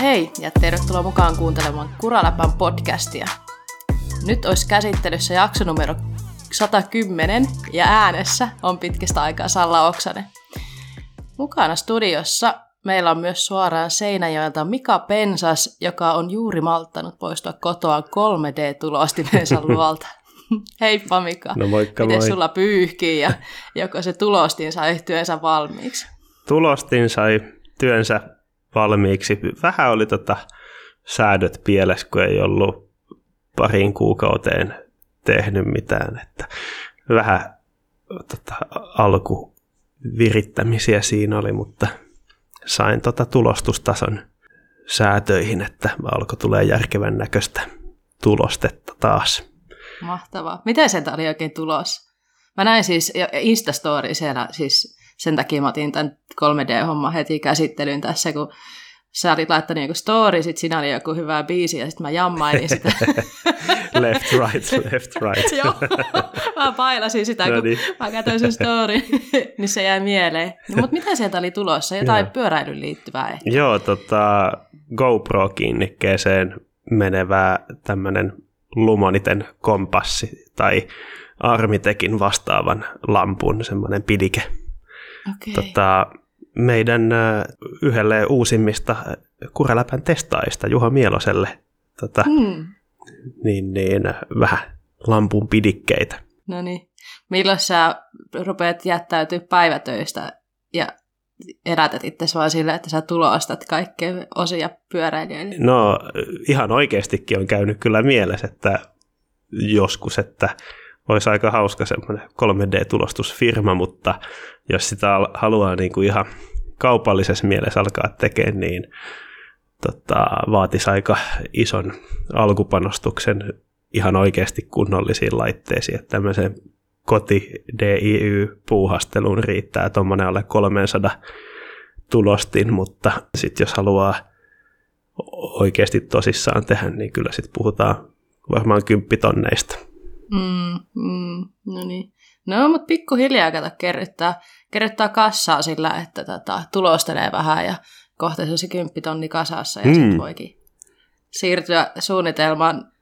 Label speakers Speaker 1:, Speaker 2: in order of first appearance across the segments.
Speaker 1: hei ja tervetuloa mukaan kuuntelemaan Kuraläpän podcastia. Nyt olisi käsittelyssä jakso numero 110 ja äänessä on pitkästä aikaa Salla Oksanen. Mukana studiossa meillä on myös suoraan Seinäjoelta Mika Pensas, joka on juuri malttanut poistua kotoa 3D-tulostimensa luolta. Heippa Mika.
Speaker 2: No moikka
Speaker 1: Miten
Speaker 2: moi.
Speaker 1: sulla pyyhkii ja joko se tulostin sai työnsä valmiiksi?
Speaker 2: Tulostin sai työnsä valmiiksi. Vähän oli tota säädöt pielessä, kun ei ollut pariin kuukauteen tehnyt mitään. Että vähän tota, alkuvirittämisiä siinä oli, mutta sain tota tulostustason säätöihin, että alkoi tulee järkevän näköistä tulostetta taas.
Speaker 1: Mahtavaa. Miten sieltä oli oikein tulos? Mä näin siis Instastory siellä, siis sen takia mä otin tämän 3D-homman heti käsittelyyn tässä, kun sä olit laittanut joku story, sit siinä oli joku hyvä biisi ja sitten mä jammailin sitä.
Speaker 2: left, right, left, right.
Speaker 1: Joo, mä pailasin sitä, kun
Speaker 2: No niin.
Speaker 1: mä katsoin sen story, niin se jäi mieleen. No, mutta mitä sieltä oli tulossa? Jotain
Speaker 2: Joo.
Speaker 1: pyöräilyyn liittyvää ehkä?
Speaker 2: Joo, tota, GoPro-kiinnikkeeseen menevää tämmöinen Lumoniten kompassi tai Armitekin vastaavan lampun semmoinen pidike.
Speaker 1: Okei.
Speaker 2: Tota, meidän yhdelle uusimmista Kuraläpän testaajista, Juha Mieloselle, tota,
Speaker 1: Hmm.
Speaker 2: niin, niin, vähän lampun pidikkeitä.
Speaker 1: No niin. Milloin sä rupeat jättäytyä päivätöistä ja elätät itse vaan sillä, että sä tulostat kaikkea osia pyöräilijöille?
Speaker 2: No ihan oikeastikin on käynyt kyllä mielessä, että joskus, että olisi aika hauska semmoinen 3D-tulostusfirma, mutta jos sitä al- haluaa niin kuin ihan kaupallisessa mielessä alkaa tekemään, niin tota, vaatisi aika ison alkupanostuksen ihan oikeasti kunnollisiin laitteisiin, että tämmöisen koti DIY-puuhasteluun riittää tuommoinen alle 300 tulostin, mutta sitten jos haluaa oikeasti tosissaan tehdä, niin kyllä sitten puhutaan varmaan kymppitonneista.
Speaker 1: Mm, mm, no niin. No, mutta pikkuhiljaa kato kerryttää, kerryttää kassaa sillä, että tota, tulostelee vähän ja kohta se on se kymppitonni kasassa ja mm.
Speaker 2: Mm.
Speaker 1: sitten voikin siirtyä suunnitelman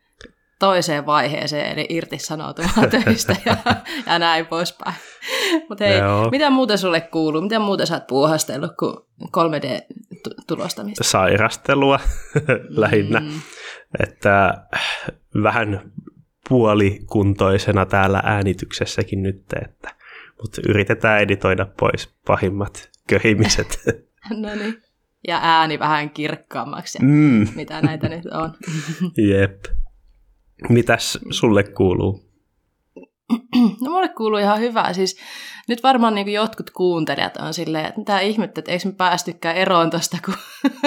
Speaker 1: toiseen vaiheeseen, eli irtisanoutumaan töistä ja, ja näin poispäin. Mutta hei,
Speaker 2: Joo.
Speaker 1: mitä muuta sulle kuuluu? Mitä muuta sä oot puuhastellut kuin 3D-tulostamista?
Speaker 2: Sairastelua lähinnä,
Speaker 1: Mm.
Speaker 2: että vähän puolikuntoisena täällä äänityksessäkin nyt, että, mutta yritetään editoida pois pahimmat köhimiset.
Speaker 1: No niin. Ja ääni vähän kirkkaammaksi,
Speaker 2: Mm,
Speaker 1: mitä näitä nyt on.
Speaker 2: jep. Mitäs sulle kuuluu?
Speaker 1: No mulle kuuluu ihan hyvää. Siis nyt varmaan niin jotkut kuuntelijat on silleen, että mitä ihmettä, että eikö me päästykään eroon tosta, kun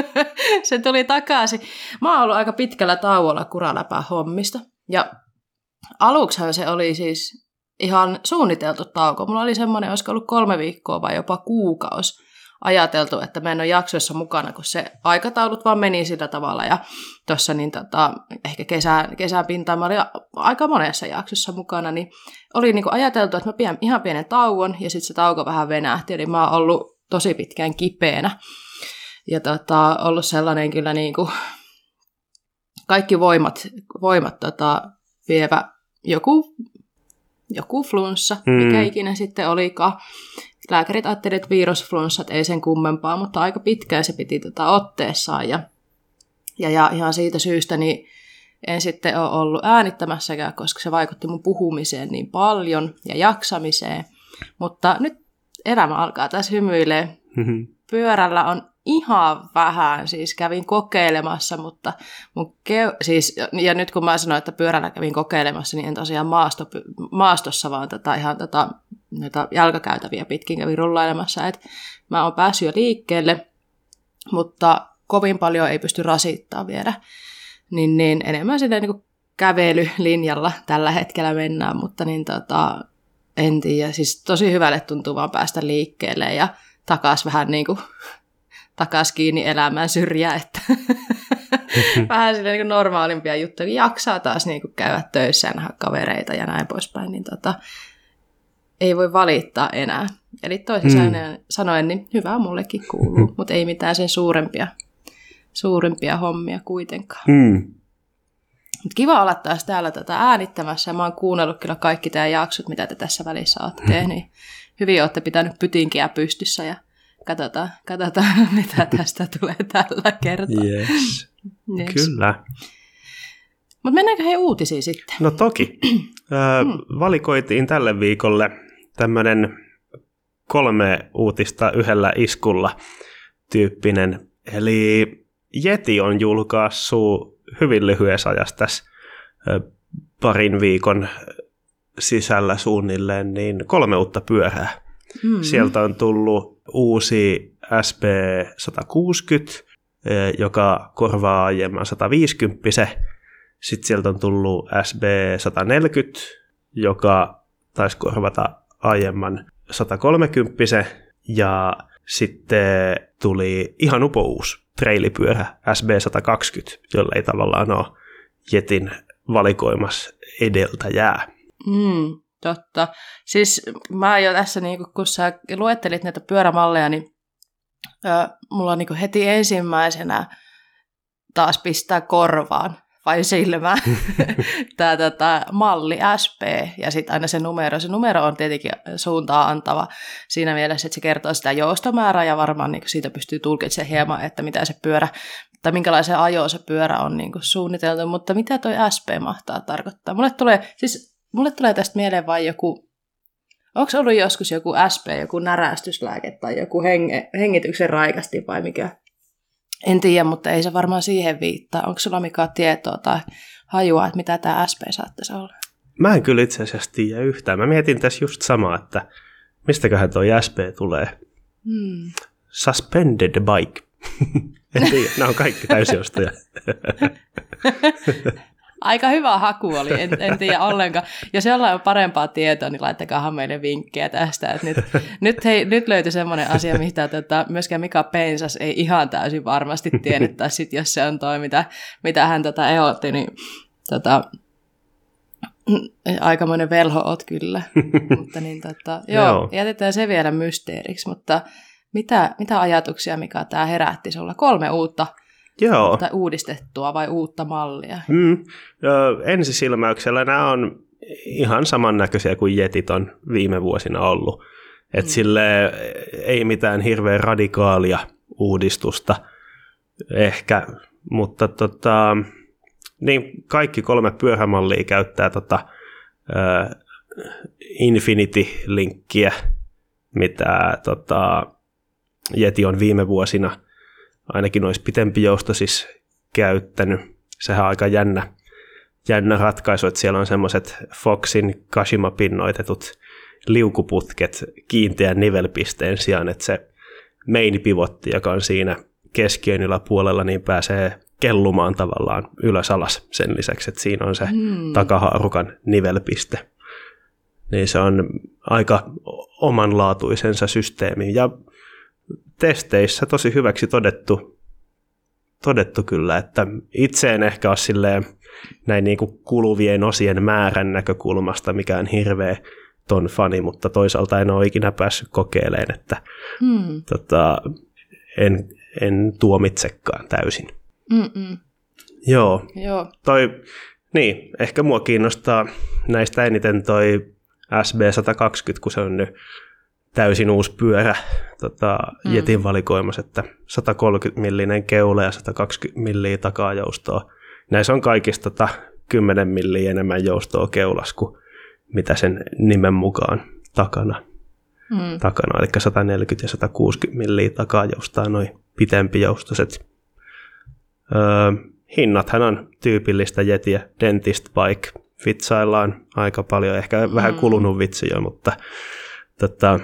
Speaker 1: se tuli takaisin. Mä oon ollut aika pitkällä tauolla kuraläpää hommista. Ja aluksihan se oli siis ihan suunniteltu tauko. Mulla oli semmoinen, olisiko ollut kolme viikkoa vai jopa kuukausi ajateltu, että mä en ole jaksoissa mukana, kun se aikataulut vaan meni sillä tavalla. Ja tuossa niin tota, ehkä kesän, kesän pintaan mä olin aika monessa jaksossa mukana, niin oli niin kuin ajateltu, että mä pidän ihan pienen tauon ja sitten se tauko vähän venähti. Eli mä oon ollut tosi pitkään kipeänä. Ja tota, ollut sellainen kyllä niin kuin kaikki voimat, voimat tota, vievä joku, joku flunssa,
Speaker 2: Mm.
Speaker 1: mikä ikinä sitten olikaan. Lääkärit ajattelivat, että virusflunssat ei sen kummempaa, mutta aika pitkään se piti tota otteessaan. Ja, ja, ja ihan siitä syystä niin en sitten ole ollut äänittämässäkään, koska se vaikutti mun puhumiseen niin paljon ja jaksamiseen. Mutta nyt elämä alkaa taas hymyilee. Pyörällä on ihan vähän, siis kävin kokeilemassa, mutta mun keu- siis, ja nyt kun mä sanoin, että pyörällä kävin kokeilemassa, niin en tosiaan maasto, maastossa, vaan tätä ihan tätä, näitä jalkakäytäviä pitkin kävin rullailemassa, että mä oon päässyt jo liikkeelle, mutta kovin paljon ei pysty rasittaa vielä, niin, niin enemmän silleen niin kävelylinjalla tällä hetkellä mennään, mutta niin tota, en tiedä, siis tosi hyvälle tuntuu vaan päästä liikkeelle ja takas vähän niin kuin takas kiinni elämän syrjää, että vähän silleen niin normaalimpia juttuja, kun jaksaa taas niin kuin käydä töissä ja nähdä kavereita ja näin poispäin, niin tota, ei voi valittaa enää. Eli toisin
Speaker 2: Mm.
Speaker 1: sanoen, niin hyvää mullekin kuuluu, mutta ei mitään sen suurempia suurimpia hommia kuitenkaan.
Speaker 2: Mm.
Speaker 1: Mut kiva olla taas täällä tätä äänittämässä. Mä oon kuunnellut kyllä kaikki teidän jaksot, mitä te tässä välissä olette tehneet. Hyvin olette pitänyt pytinkiä pystyssä ja katsotaan, katsotaan mitä tästä tulee tällä kertaa.
Speaker 2: Yes.
Speaker 1: Yes.
Speaker 2: Kyllä.
Speaker 1: Mutta mennäänkö he uutisiin sitten?
Speaker 2: No toki. Ö, valikoitiin tälle viikolle tämmöinen kolme uutista yhdellä iskulla tyyppinen. Eli Yeti on julkaissut hyvin lyhyessä ajassa tässä parin viikon sisällä suunnilleen niin kolme uutta pyörää.
Speaker 1: Mm.
Speaker 2: Sieltä on tullut uusi SB160, eh, joka korvaa aiemman 150. Sitten sieltä on tullut SB140, joka taisi korvata aiemman 130. Ja sitten tuli ihan upouus treilipyörä SB120, jolle ei tavallaan ole Jetin valikoimassa edeltäjää.
Speaker 1: Mm, totta. Siis mä jo tässä, niin kun sä luettelit näitä pyörämalleja, niin ö, mulla on niin heti ensimmäisenä taas pistää korvaan vai silmään tämä tota, malli SP ja sitten aina se numero. Se numero on tietenkin suuntaa antava siinä mielessä, että se kertoo sitä joustomäärää ja varmaan niin siitä pystyy tulkitsemaan hieman, että mitä se pyörä tai minkälaisen ajoa se pyörä on niin suunniteltu, mutta mitä toi SP mahtaa tarkoittaa? Mulle tulee, siis mulle tulee tästä mieleen vain joku, onko ollut joskus joku SP, joku närästyslääke tai joku henge, hengityksen raikasti vai mikä? En tiedä, mutta ei se varmaan siihen viittaa. Onko sulla mikä tietoa tai hajua, että mitä tämä SP saattaisi olla?
Speaker 2: Mä en kyllä itse asiassa tiedä yhtään. Mä mietin tässä just samaa, että mistäköhän toi SP tulee.
Speaker 1: Hmm.
Speaker 2: Suspended bike. en tiedä, nämä on kaikki täysiostoja.
Speaker 1: Aika hyvä haku oli, en, en tiedä ollenkaan. Jos jollain on parempaa tietoa, niin laittakaa meille vinkkejä tästä. Et nyt, nyt, hei, nyt löytyi semmoinen asia, mitä tota, myöskään Mika Pensas ei ihan täysin varmasti tiennyt, tai sit jos se on toi, mitä, mitä hän tota ehdotti, niin tota, aikamoinen velho oot kyllä. mutta niin, tota, joo, joo, jätetään se vielä mysteeriksi, mutta mitä, mitä ajatuksia, mikä tämä herätti sulla? Kolme uutta
Speaker 2: Joo.
Speaker 1: Tai uudistettua vai uutta mallia?
Speaker 2: Mm. Ensisilmäyksellä nämä on ihan samannäköisiä kuin jetit on viime vuosina ollut. Et mm. sille ei mitään hirveän radikaalia uudistusta ehkä, mutta tota, niin kaikki kolme pyörämallia käyttää tota, uh, Infinity-linkkiä, mitä tota, Jeti on viime vuosina – ainakin olisi pitempi jousto siis käyttänyt. Sehän on aika jännä, jännä ratkaisu, että siellä on semmoiset Foxin Kashima-pinnoitetut liukuputket kiinteän nivelpisteen sijaan, että se main pivotti, joka on siinä keskiön yläpuolella, niin pääsee kellumaan tavallaan ylös alas sen lisäksi, että siinä on se hmm. takahaarukan nivelpiste. Niin se on aika omanlaatuisensa systeemi. Ja testeissä tosi hyväksi todettu, todettu kyllä, että itse en ehkä ole silleen näin niin kuin kuluvien osien määrän näkökulmasta mikään hirveä ton fani, mutta toisaalta en ole ikinä päässyt kokeilemaan, että hmm. tota, en, en tuomitsekaan täysin.
Speaker 1: Mm-mm.
Speaker 2: Joo.
Speaker 1: Joo.
Speaker 2: Toi, niin, ehkä mua kiinnostaa näistä eniten toi SB120, kun se on nyt täysin uusi pyörä tota, mm. Jetin valikoimassa, että 130 millinen keula ja 120 milliä takajoustoa. Näissä on kaikista tota, 10 milliä enemmän joustoa keulas kuin mitä sen nimen mukaan takana. Mm. takana. Eli 140 ja 160 milliä takajoustaa noin pitempi joustoset. Öö, hinnathan on tyypillistä Jetiä, Dentist Bike. Vitsaillaan aika paljon, ehkä mm. vähän kulunut vitsi jo, mutta tota,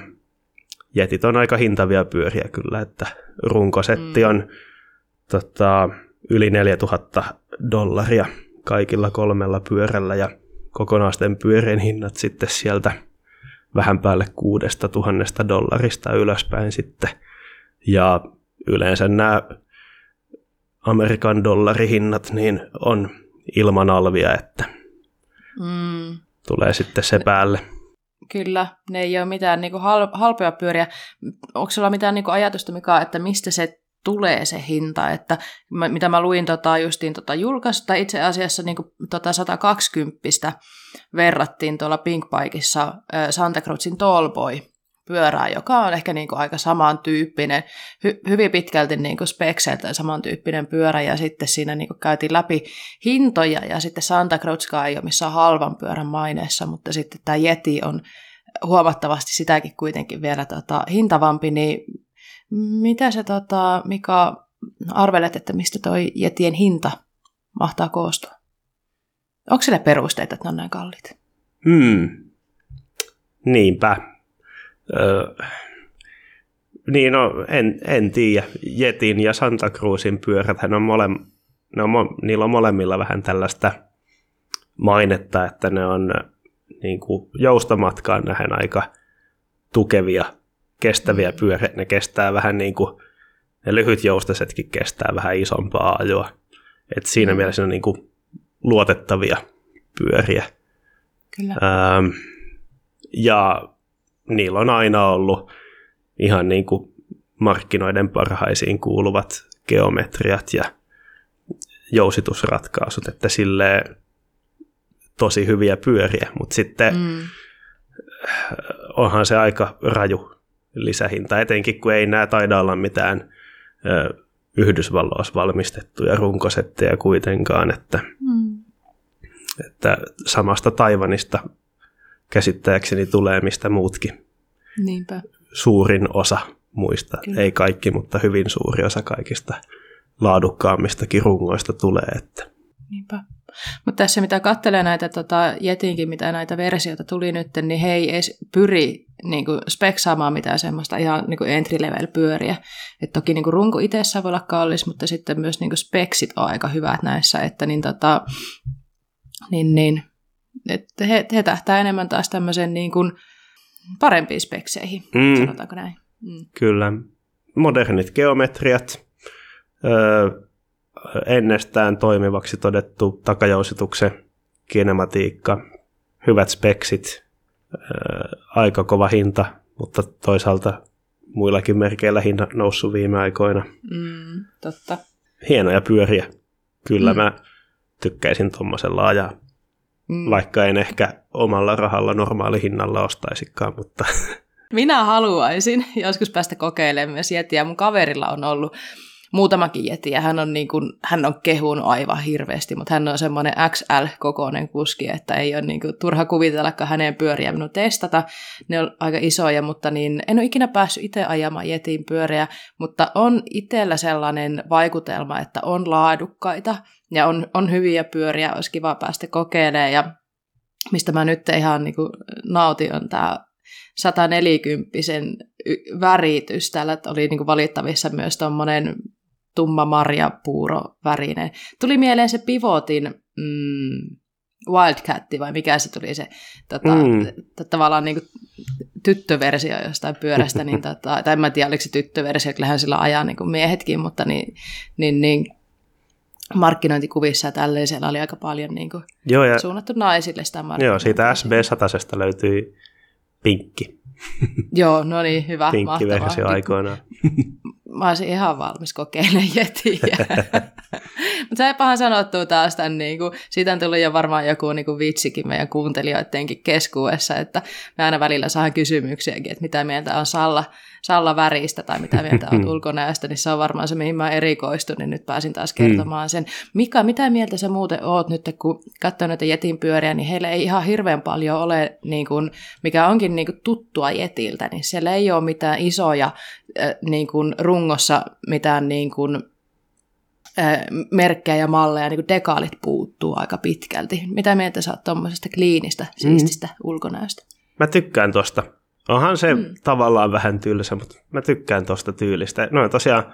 Speaker 2: jetit on aika hintavia pyöriä kyllä, että runkosetti mm. on tota, yli 4000 dollaria kaikilla kolmella pyörällä ja kokonaisten pyörien hinnat sitten sieltä vähän päälle kuudesta tuhannesta dollarista ylöspäin sitten. Ja yleensä nämä Amerikan dollarihinnat niin on ilman alvia, että mm. tulee sitten se päälle.
Speaker 1: Kyllä, ne ei ole mitään niin kuin hal- halpoja pyöriä. Onko sulla mitään niin kuin ajatusta, mikä että mistä se tulee se hinta, että mitä mä luin tota, justiin tota julkaista, itse asiassa niin kuin, tota 120 verrattiin tuolla Pinkbikeissa Santa Cruzin Tallboy pyörää, joka on ehkä niin kuin aika samantyyppinen, hy- hyvin pitkälti niin kuin spekseiltä samantyyppinen pyörä, ja sitten siinä niin kuin käytiin läpi hintoja, ja sitten Santa Cruzka ei ole missään halvan pyörän maineessa, mutta sitten tämä Yeti on huomattavasti sitäkin kuitenkin vielä tota, hintavampi, niin mitä se, tota, Mika, arvelet, että mistä toi Yetien hinta mahtaa koostua? Onko sille perusteita, että ne on näin kalliit?
Speaker 2: Hmm. Niinpä. Öö, niin, no, en, en tiedä. Jetin ja Santa Cruzin pyörät, on mole, ne on, niillä on molemmilla vähän tällaista mainetta, että ne on niin kuin joustomatkaan nähen aika tukevia, kestäviä mm. pyöriä. Ne kestää vähän niin kuin, ne lyhyt joustasetkin kestää vähän isompaa ajoa. Et siinä mm. mielessä ne on niin kuin luotettavia pyöriä.
Speaker 1: Kyllä. Ähm,
Speaker 2: ja niillä on aina ollut ihan niin kuin markkinoiden parhaisiin kuuluvat geometriat ja jousitusratkaisut, että silleen tosi hyviä pyöriä, mutta sitten mm. onhan se aika raju lisähinta, etenkin kun ei nämä taida olla mitään ö, Yhdysvalloissa valmistettuja runkosetteja kuitenkaan, että, mm. että samasta Taivanista käsittääkseni tulee mistä muutkin.
Speaker 1: Niinpä.
Speaker 2: Suurin osa muista, Kyllä. ei kaikki, mutta hyvin suuri osa kaikista laadukkaammistakin rungoista tulee. Että.
Speaker 1: Niinpä. Mutta tässä mitä katselee näitä tota, Jetinkin, mitä näitä versioita tuli nyt, niin he ei edes pyri niin kuin, speksaamaan mitään semmoista ihan niin kuin entry-level pyöriä. Et toki niin kuin, runko itsessään voi olla kallis, mutta sitten myös niin kuin, speksit on aika hyvät näissä, että niin, tota, niin, niin, että he, he tähtää enemmän taas tämmöisen niin kuin, parempiin spekseihin, mm. sanotaanko näin.
Speaker 2: Mm. Kyllä. Modernit geometriat, öö, ennestään toimivaksi todettu takajousituksen kinematiikka, hyvät speksit, aika kova hinta, mutta toisaalta muillakin merkeillä hinta noussut viime aikoina.
Speaker 1: Mm, totta.
Speaker 2: Hienoja pyöriä. Kyllä mm. mä tykkäisin tuommoisella ajaa. Mm. Vaikka en ehkä omalla rahalla normaali hinnalla ostaisikaan, mutta...
Speaker 1: Minä haluaisin joskus päästä kokeilemaan myös jetiä. Mun kaverilla on ollut muutamakin jeti, ja hän on, niin kuin, hän on kehun aivan hirveästi, mutta hän on semmoinen XL-kokoinen kuski, että ei ole niin kuin, turha kuvitellakaan hänen pyöriä minun testata. Ne on aika isoja, mutta niin, en ole ikinä päässyt itse ajamaan jetin pyöriä, mutta on itsellä sellainen vaikutelma, että on laadukkaita ja on, on hyviä pyöriä, olisi kiva päästä kokeilemaan, ja mistä mä nyt ihan niin kuin, nautin, on tämä 140 väritys. Täällä oli niin kuin valittavissa myös tuommoinen tumma marjapuuro värinen. Tuli mieleen se Pivotin mm, Wildcat, vai mikä se tuli se tota, mm. t- tavallaan niin kuin tyttöversio jostain pyörästä, niin tota, tai en mä tiedä, oliko se tyttöversio, kyllähän sillä ajaa niin kuin miehetkin, mutta niin, niin, niin markkinointikuvissa ja tälleen siellä oli aika paljon niin kuin Joo, ja, suunnattu naisille sitä
Speaker 2: Joo, siitä SB100 löytyi pinkki.
Speaker 1: Joo, no niin, hyvä,
Speaker 2: Pinkki versio aikoinaan.
Speaker 1: Mä olisin ihan valmis kokeilemaan jetiä. Mutta se pahan sanottu taas tämän, niin kuin, siitä on tullut jo varmaan joku niin kuin vitsikin meidän kuuntelijoidenkin keskuudessa, että me aina välillä saan kysymyksiäkin, että mitä mieltä on Salla, Salla väristä tai mitä mieltä on ulkonäöstä, niin se on varmaan se, mihin mä erikoistun, niin nyt pääsin taas kertomaan sen. Mika, mitä mieltä sä muuten oot nyt, kun katsoo näitä jetin pyöriä, niin heillä ei ihan hirveän paljon ole, niin kuin, mikä onkin niin kuin tuttua jetiltä, niin siellä ei ole mitään isoja niin kuin rungossa mitään niin kuin, merkkejä ja malleja, niin kuin dekaalit puuttuu aika pitkälti. Mitä mieltä sä oot tuommoisesta kliinistä, siististä mm. ulkonäöstä?
Speaker 2: Mä tykkään tosta. Onhan se mm. tavallaan vähän tylsä, mutta mä tykkään tosta tyylistä. No on tosiaan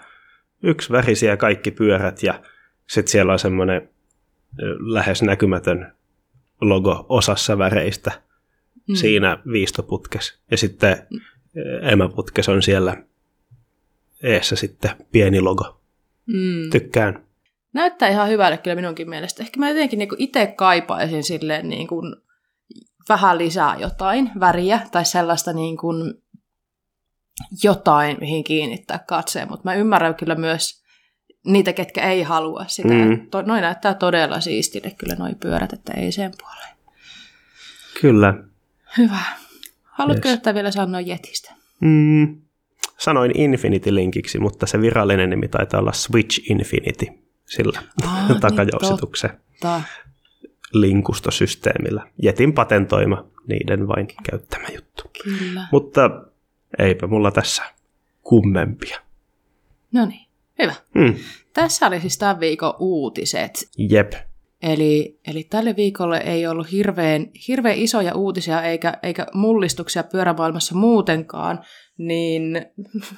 Speaker 2: yksi värisiä kaikki pyörät ja sitten siellä on semmoinen lähes näkymätön logo osassa väreistä mm. siinä viistoputkes. Ja sitten mm. emäputkes on siellä eessä sitten pieni logo. Mm. Tykkään.
Speaker 1: Näyttää ihan hyvälle kyllä minunkin mielestä. Ehkä mä jotenkin niin itse kaipaisin silleen niin kuin vähän lisää jotain väriä tai sellaista niin kuin, jotain, mihin kiinnittää katseen, mutta mä ymmärrän kyllä myös niitä, ketkä ei halua sitä. Mm. To, noi näyttää todella siistille kyllä noi pyörät, että ei sen puoleen.
Speaker 2: Kyllä.
Speaker 1: Hyvä. Haluatko yes. vielä sanoa Jetistä?
Speaker 2: Mm. Sanoin Infinity-linkiksi, mutta se virallinen nimi taitaa olla Switch Infinity sillä ah, takajousituksen niin linkustosysteemillä. Jetin patentoima niiden vain käyttämä juttu.
Speaker 1: Kyllä.
Speaker 2: Mutta eipä mulla tässä kummempia.
Speaker 1: No niin, hyvä.
Speaker 2: Hmm.
Speaker 1: Tässä oli siis tämän viikon uutiset.
Speaker 2: Jep.
Speaker 1: Eli, eli tälle viikolle ei ollut hirveän, hirveän isoja uutisia eikä, eikä mullistuksia pyörämaailmassa muutenkaan, niin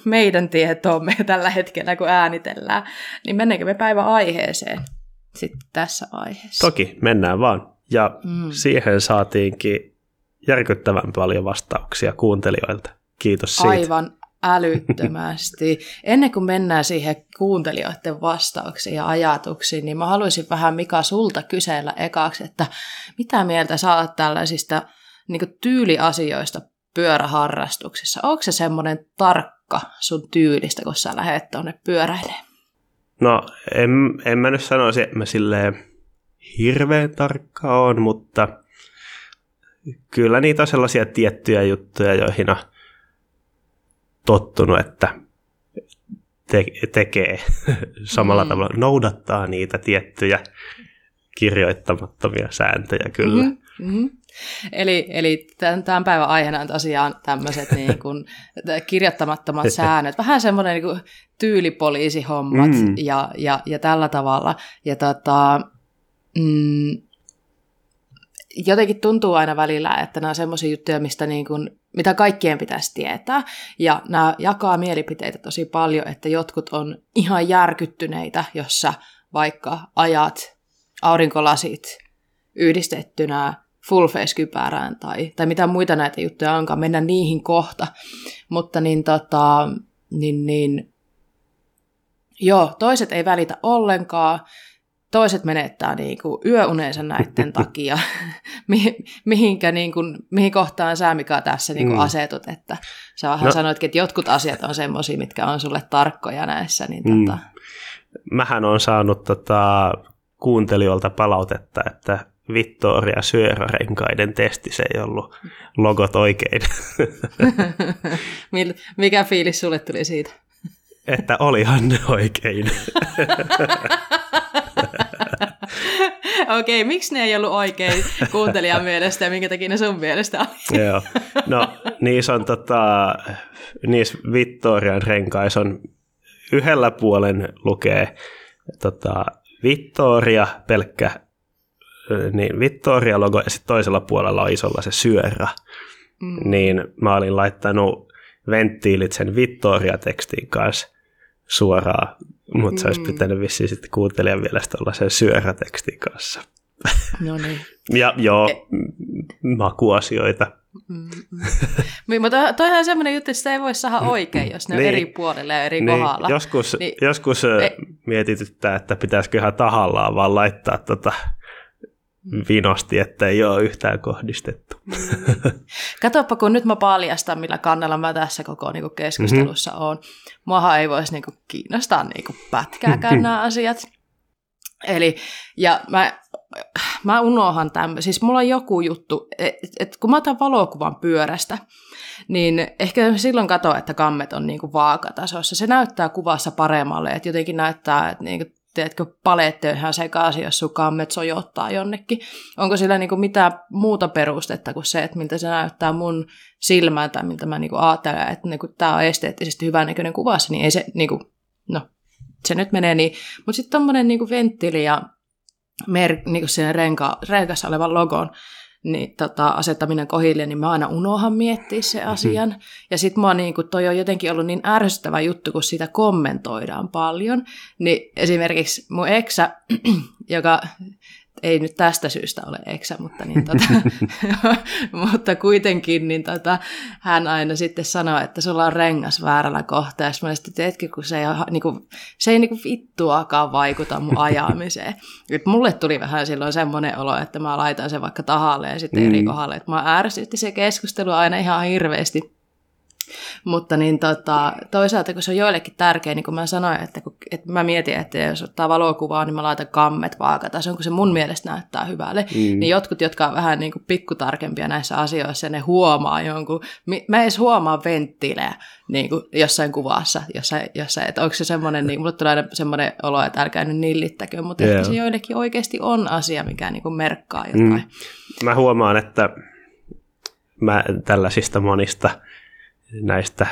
Speaker 1: meidän tietoomme tällä hetkellä, kun äänitellään, niin mennäänkö me päivän aiheeseen sitten tässä aiheessa?
Speaker 2: Toki, mennään vaan. Ja mm. siihen saatiinkin järkyttävän paljon vastauksia kuuntelijoilta. Kiitos siitä.
Speaker 1: Aivan älyttömästi. Ennen kuin mennään siihen kuuntelijoiden vastauksiin ja ajatuksiin, niin mä haluaisin vähän Mika sulta kysellä ekaksi, että mitä mieltä saat tällaisista niin tyyliasioista pyöräharrastuksissa? Onko se semmoinen tarkka sun tyylistä, kun sä lähdet tuonne pyöräilemään?
Speaker 2: No, en, en mä nyt sanoisi, että mä silleen hirveän tarkka on, mutta kyllä niitä on sellaisia tiettyjä juttuja, joihin on tottunut, että te- tekee samalla mm. tavalla, noudattaa niitä tiettyjä kirjoittamattomia sääntöjä kyllä. Mm-hmm.
Speaker 1: Mm-hmm. Eli, eli tämän, tämän päivän aiheena on tosiaan tämmöiset niin kuin, kirjoittamattomat säännöt, vähän semmoinen niin kuin, tyylipoliisihommat mm. ja, ja, ja tällä tavalla. Ja tota, mm, jotenkin tuntuu aina välillä, että nämä on semmoisia juttuja, mistä niin kuin, mitä kaikkien pitäisi tietää. Ja nämä jakaa mielipiteitä tosi paljon, että jotkut on ihan järkyttyneitä, jossa vaikka ajat aurinkolasit yhdistettynä full face kypärään tai, tai mitä muita näitä juttuja onkaan, mennä niihin kohta. Mutta niin, tota, niin, niin joo, toiset ei välitä ollenkaan, toiset menettää niin kuin yöuneensa näiden takia, mihinkä, niin kuin, mihin kohtaan sä Mika tässä niin kuin mm. asetut, että sä vähän no. sanoitkin, että jotkut asiat on semmoisia, mitkä on sulle tarkkoja näissä. Niin mm. tota...
Speaker 2: Mähän on saanut tota, kuuntelijoilta palautetta, että Vittoria Syörärenkaiden testissä ei ollut logot oikein.
Speaker 1: Mikä fiilis sulle tuli siitä?
Speaker 2: Että olihan ne oikein.
Speaker 1: Okei, okay, miksi ne ei ollut oikein kuuntelijan mielestä ja minkä takia ne sun mielestä oli?
Speaker 2: Joo, no niissä on tota, niissä Vittorian renkaissa on yhdellä puolen lukee tota, Vittoria, pelkkä niin Vittoria-logo ja sitten toisella puolella on isolla se syörä. Mm. Niin mä olin laittanut venttiilit sen Vittoria-tekstin kanssa suoraan, mutta se olisi mm. pitänyt vissiin sitten kuuntelijan mielestä olla sen syörätekstin kanssa.
Speaker 1: No niin.
Speaker 2: ja joo, e- makuasioita.
Speaker 1: Mm-hmm. Mutta toihan on semmoinen juttu, että sitä ei voi saada oikein, jos ne niin, on eri puolilla ja eri niin, kohdalla.
Speaker 2: Joskus, niin, joskus ei. mietityttää, että pitäisikö ihan tahallaan vaan laittaa tota vinosti, että ei ole yhtään kohdistettu. Mm.
Speaker 1: Katoppa, kun nyt mä paljastan, millä kannalla mä tässä koko niin kuin keskustelussa mm-hmm. on. Muahan ei voisi niin kuin, kiinnostaa niin kuin, pätkääkään nämä asiat. Eli, ja mä, mä unohan tämän, siis mulla on joku juttu, että et kun mä otan valokuvan pyörästä, niin ehkä silloin katso, että kammet on niin kuin vaakatasossa. Se näyttää kuvassa paremmalle, että jotenkin näyttää, että niin kuin teetkö, paleette ihan sekaisin, jos sun kammet sojottaa jonnekin. Onko sillä niinku mitään muuta perustetta kuin se, että miltä se näyttää mun silmään tai miltä mä niinku ajattelen, että niinku, tämä on esteettisesti näköinen kuvassa, niin ei se, niinku, no, se nyt menee niin. Mutta sitten tuommoinen niinku venttiili ja mer, niinku renka, renkassa olevan logon niin, tota, asettaminen kohille, niin mä aina unohan miettiä se mhm. asian. Mm-hmm. Ja sitten mua niin kun toi on jotenkin ollut niin ärsyttävä juttu, kun sitä kommentoidaan paljon. Niin esimerkiksi mun eksä, joka ei nyt tästä syystä ole eksä, mutta, niin tota, mutta kuitenkin niin tota, hän aina sitten sanoo, että sulla on rengas väärällä kohtaa. Ja mä sitten, että kun se ei, niin kuin, se ei niin kuin vittuakaan vaikuta mun ajamiseen. Et mulle tuli vähän silloin semmoinen olo, että mä laitan sen vaikka tahalle ja sitten mm. eri kohdalle. Että mä ärsytti se keskustelu aina ihan hirveästi. Mutta niin tota, toisaalta, kun se on joillekin tärkeä, niin kuin mä sanoin, että, kun, että mä mietin, että jos ottaa valokuvaa, niin mä laitan kammet vaakatasoon, kun se mun mielestä näyttää hyvälle. Mm. Niin jotkut, jotka on vähän niin kuin pikkutarkempia näissä asioissa, ne huomaa jonkun, mä edes huomaa venttiilejä niin kuin jossain kuvassa, jossain, jossain, että onko se semmoinen, niin mulle tulee aina semmoinen olo, että älkää nyt nillittäkö, mutta yeah. ehkä se joillekin oikeasti on asia, mikä niin kuin merkkaa jotain. Mm.
Speaker 2: Mä huomaan, että mä tällaisista monista näistä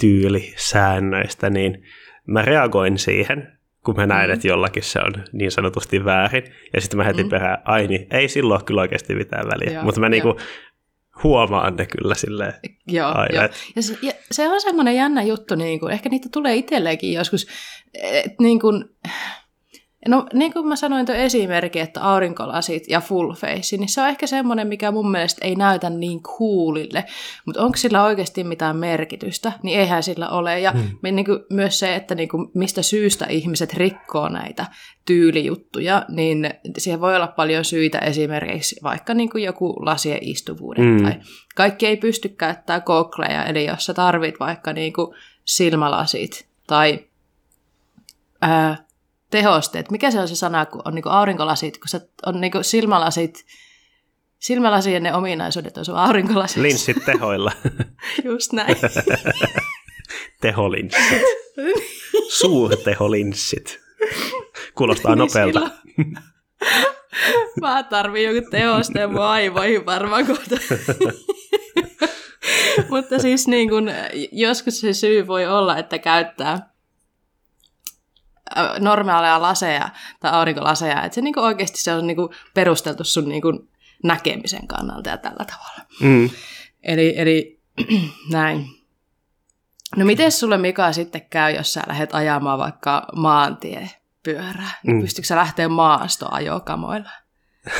Speaker 2: tyylisäännöistä, niin mä reagoin siihen, kun mä näen, mm. että jollakin se on niin sanotusti väärin. Ja sitten mä heti mm. perään, ai niin, ei silloin kyllä oikeasti mitään väliä. Joo, Mutta mä niinku huomaan ne kyllä silleen
Speaker 1: joo, aina. Joo. Ja, se, ja se on semmoinen jännä juttu, niin kuin, ehkä niitä tulee itselleenkin joskus, että niin kuin, No niin kuin mä sanoin tuon esimerkki, että aurinkolasit ja full face, niin se on ehkä semmoinen, mikä mun mielestä ei näytä niin coolille, mutta onko sillä oikeasti mitään merkitystä, niin eihän sillä ole. Ja hmm. niin kuin myös se, että niin kuin mistä syystä ihmiset rikkoo näitä tyylijuttuja, niin siihen voi olla paljon syitä esimerkiksi vaikka niin kuin joku lasien istuvuuden hmm. tai kaikki ei pysty käyttämään kokleja, eli jos sä tarvit vaikka niin kuin silmälasit tai ää, tehosteet. Mikä se on se sana, kun on niin aurinkolasit, kun se on niin silmälasit, silmälasien ne ominaisuudet on sun aurinkolasit.
Speaker 2: Linssit tehoilla.
Speaker 1: Just näin.
Speaker 2: Teholinssit. Suurteholinssit. Kuulostaa niin nopealta.
Speaker 1: Mä tarviin joku tehosteen mun aivoihin varmaan kohta. Mutta siis niin kun, joskus se syy voi olla, että käyttää normaaleja laseja tai aurinkolaseja, että se niinku oikeasti se on niinku perusteltu sun niinku näkemisen kannalta ja tällä tavalla. Mm. Eli, eli näin. No miten sulle Mika sitten käy, jos sä lähdet ajamaan vaikka maantiepyörää? Niin mm. Pystytkö sä lähteä maastoajokamoilla?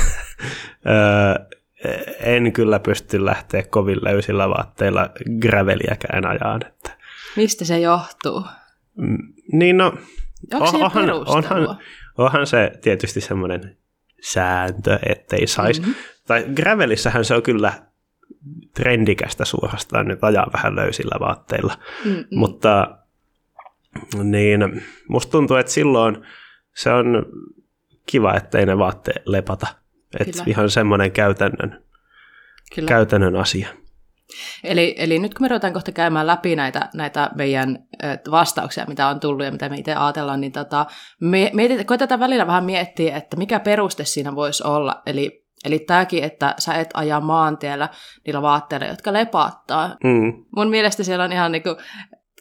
Speaker 2: en kyllä pysty lähteä kovin löysillä vaatteilla graveliäkään ajaan. Että...
Speaker 1: Mistä se johtuu?
Speaker 2: Mm, niin no,
Speaker 1: Onko oh, onhan, onhan,
Speaker 2: onhan se tietysti semmoinen sääntö, ettei saisi. Mm-hmm. Tai gravelissähän se on kyllä trendikästä suorastaan nyt ajaa vähän löysillä vaatteilla. Mm-hmm. Mutta niin musta tuntuu, että silloin se on kiva, ettei ne vaatteet lepata. Että ihan semmoinen käytännön, Kyllä. käytännön asia.
Speaker 1: Eli, eli nyt kun me ruvetaan kohta käymään läpi näitä, näitä meidän vastauksia, mitä on tullut ja mitä me itse ajatellaan, niin tota, me, mietit, koitetaan välillä vähän miettiä, että mikä peruste siinä voisi olla. Eli, eli tämäkin, että sä et aja maantiellä niillä vaatteilla, jotka lepaattaa. Mm. Mun mielestä siellä on ihan niinku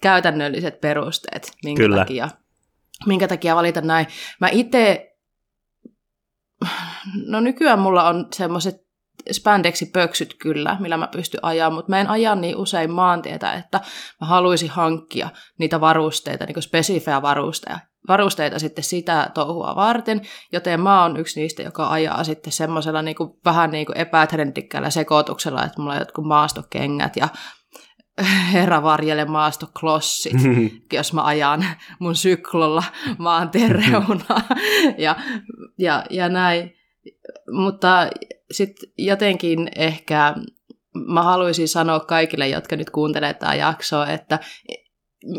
Speaker 1: käytännölliset perusteet, minkä Kyllä. takia, minkä takia valita näin. Mä itse No nykyään mulla on semmoiset spandeksi pöksyt kyllä, millä mä pystyn ajaa, mutta mä en aja niin usein maantietä, että mä haluaisin hankkia niitä varusteita, niin spesifejä varusteita, varusteita sitten sitä touhua varten, joten mä oon yksi niistä, joka ajaa sitten semmoisella niin kuin, vähän niin kuin epätrendikkäällä sekoituksella, että mulla on jotkut maastokengät ja herra varjele maastoklossit, jos mä ajan mun syklolla maantien reunaa ja, ja, ja näin. Mutta sitten jotenkin ehkä mä haluaisin sanoa kaikille, jotka nyt kuuntelevat tätä jaksoa, että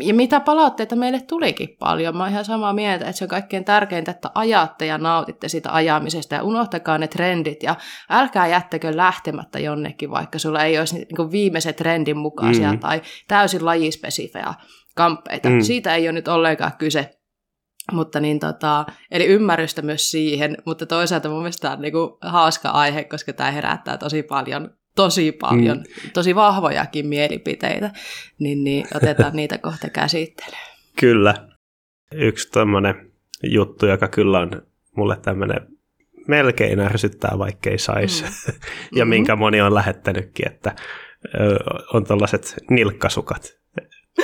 Speaker 1: ja mitä palautteita meille tulikin paljon. Mä oon ihan samaa mieltä, että se on kaikkein tärkeintä, että ajatte ja nautitte sitä ajamisesta ja unohtakaa ne trendit ja älkää jättäkö lähtemättä jonnekin, vaikka sulla ei olisi niin viimeiset trendin mukaisia mm. tai täysin lajispesifejä kamppeita. Mm. Siitä ei ole nyt ollenkaan kyse. Mutta niin tota, eli ymmärrystä myös siihen, mutta toisaalta mun mielestä tämä on niinku hauska aihe, koska tämä herättää tosi paljon, tosi paljon, mm. tosi vahvojakin mielipiteitä, niin, niin otetaan niitä kohta käsittelyyn.
Speaker 2: Kyllä. Yksi tämmöinen juttu, joka kyllä on mulle tämmöinen melkein ärsyttää, vaikkei saisi, mm. ja mm-hmm. minkä moni on lähettänytkin, että on tällaiset nilkkasukat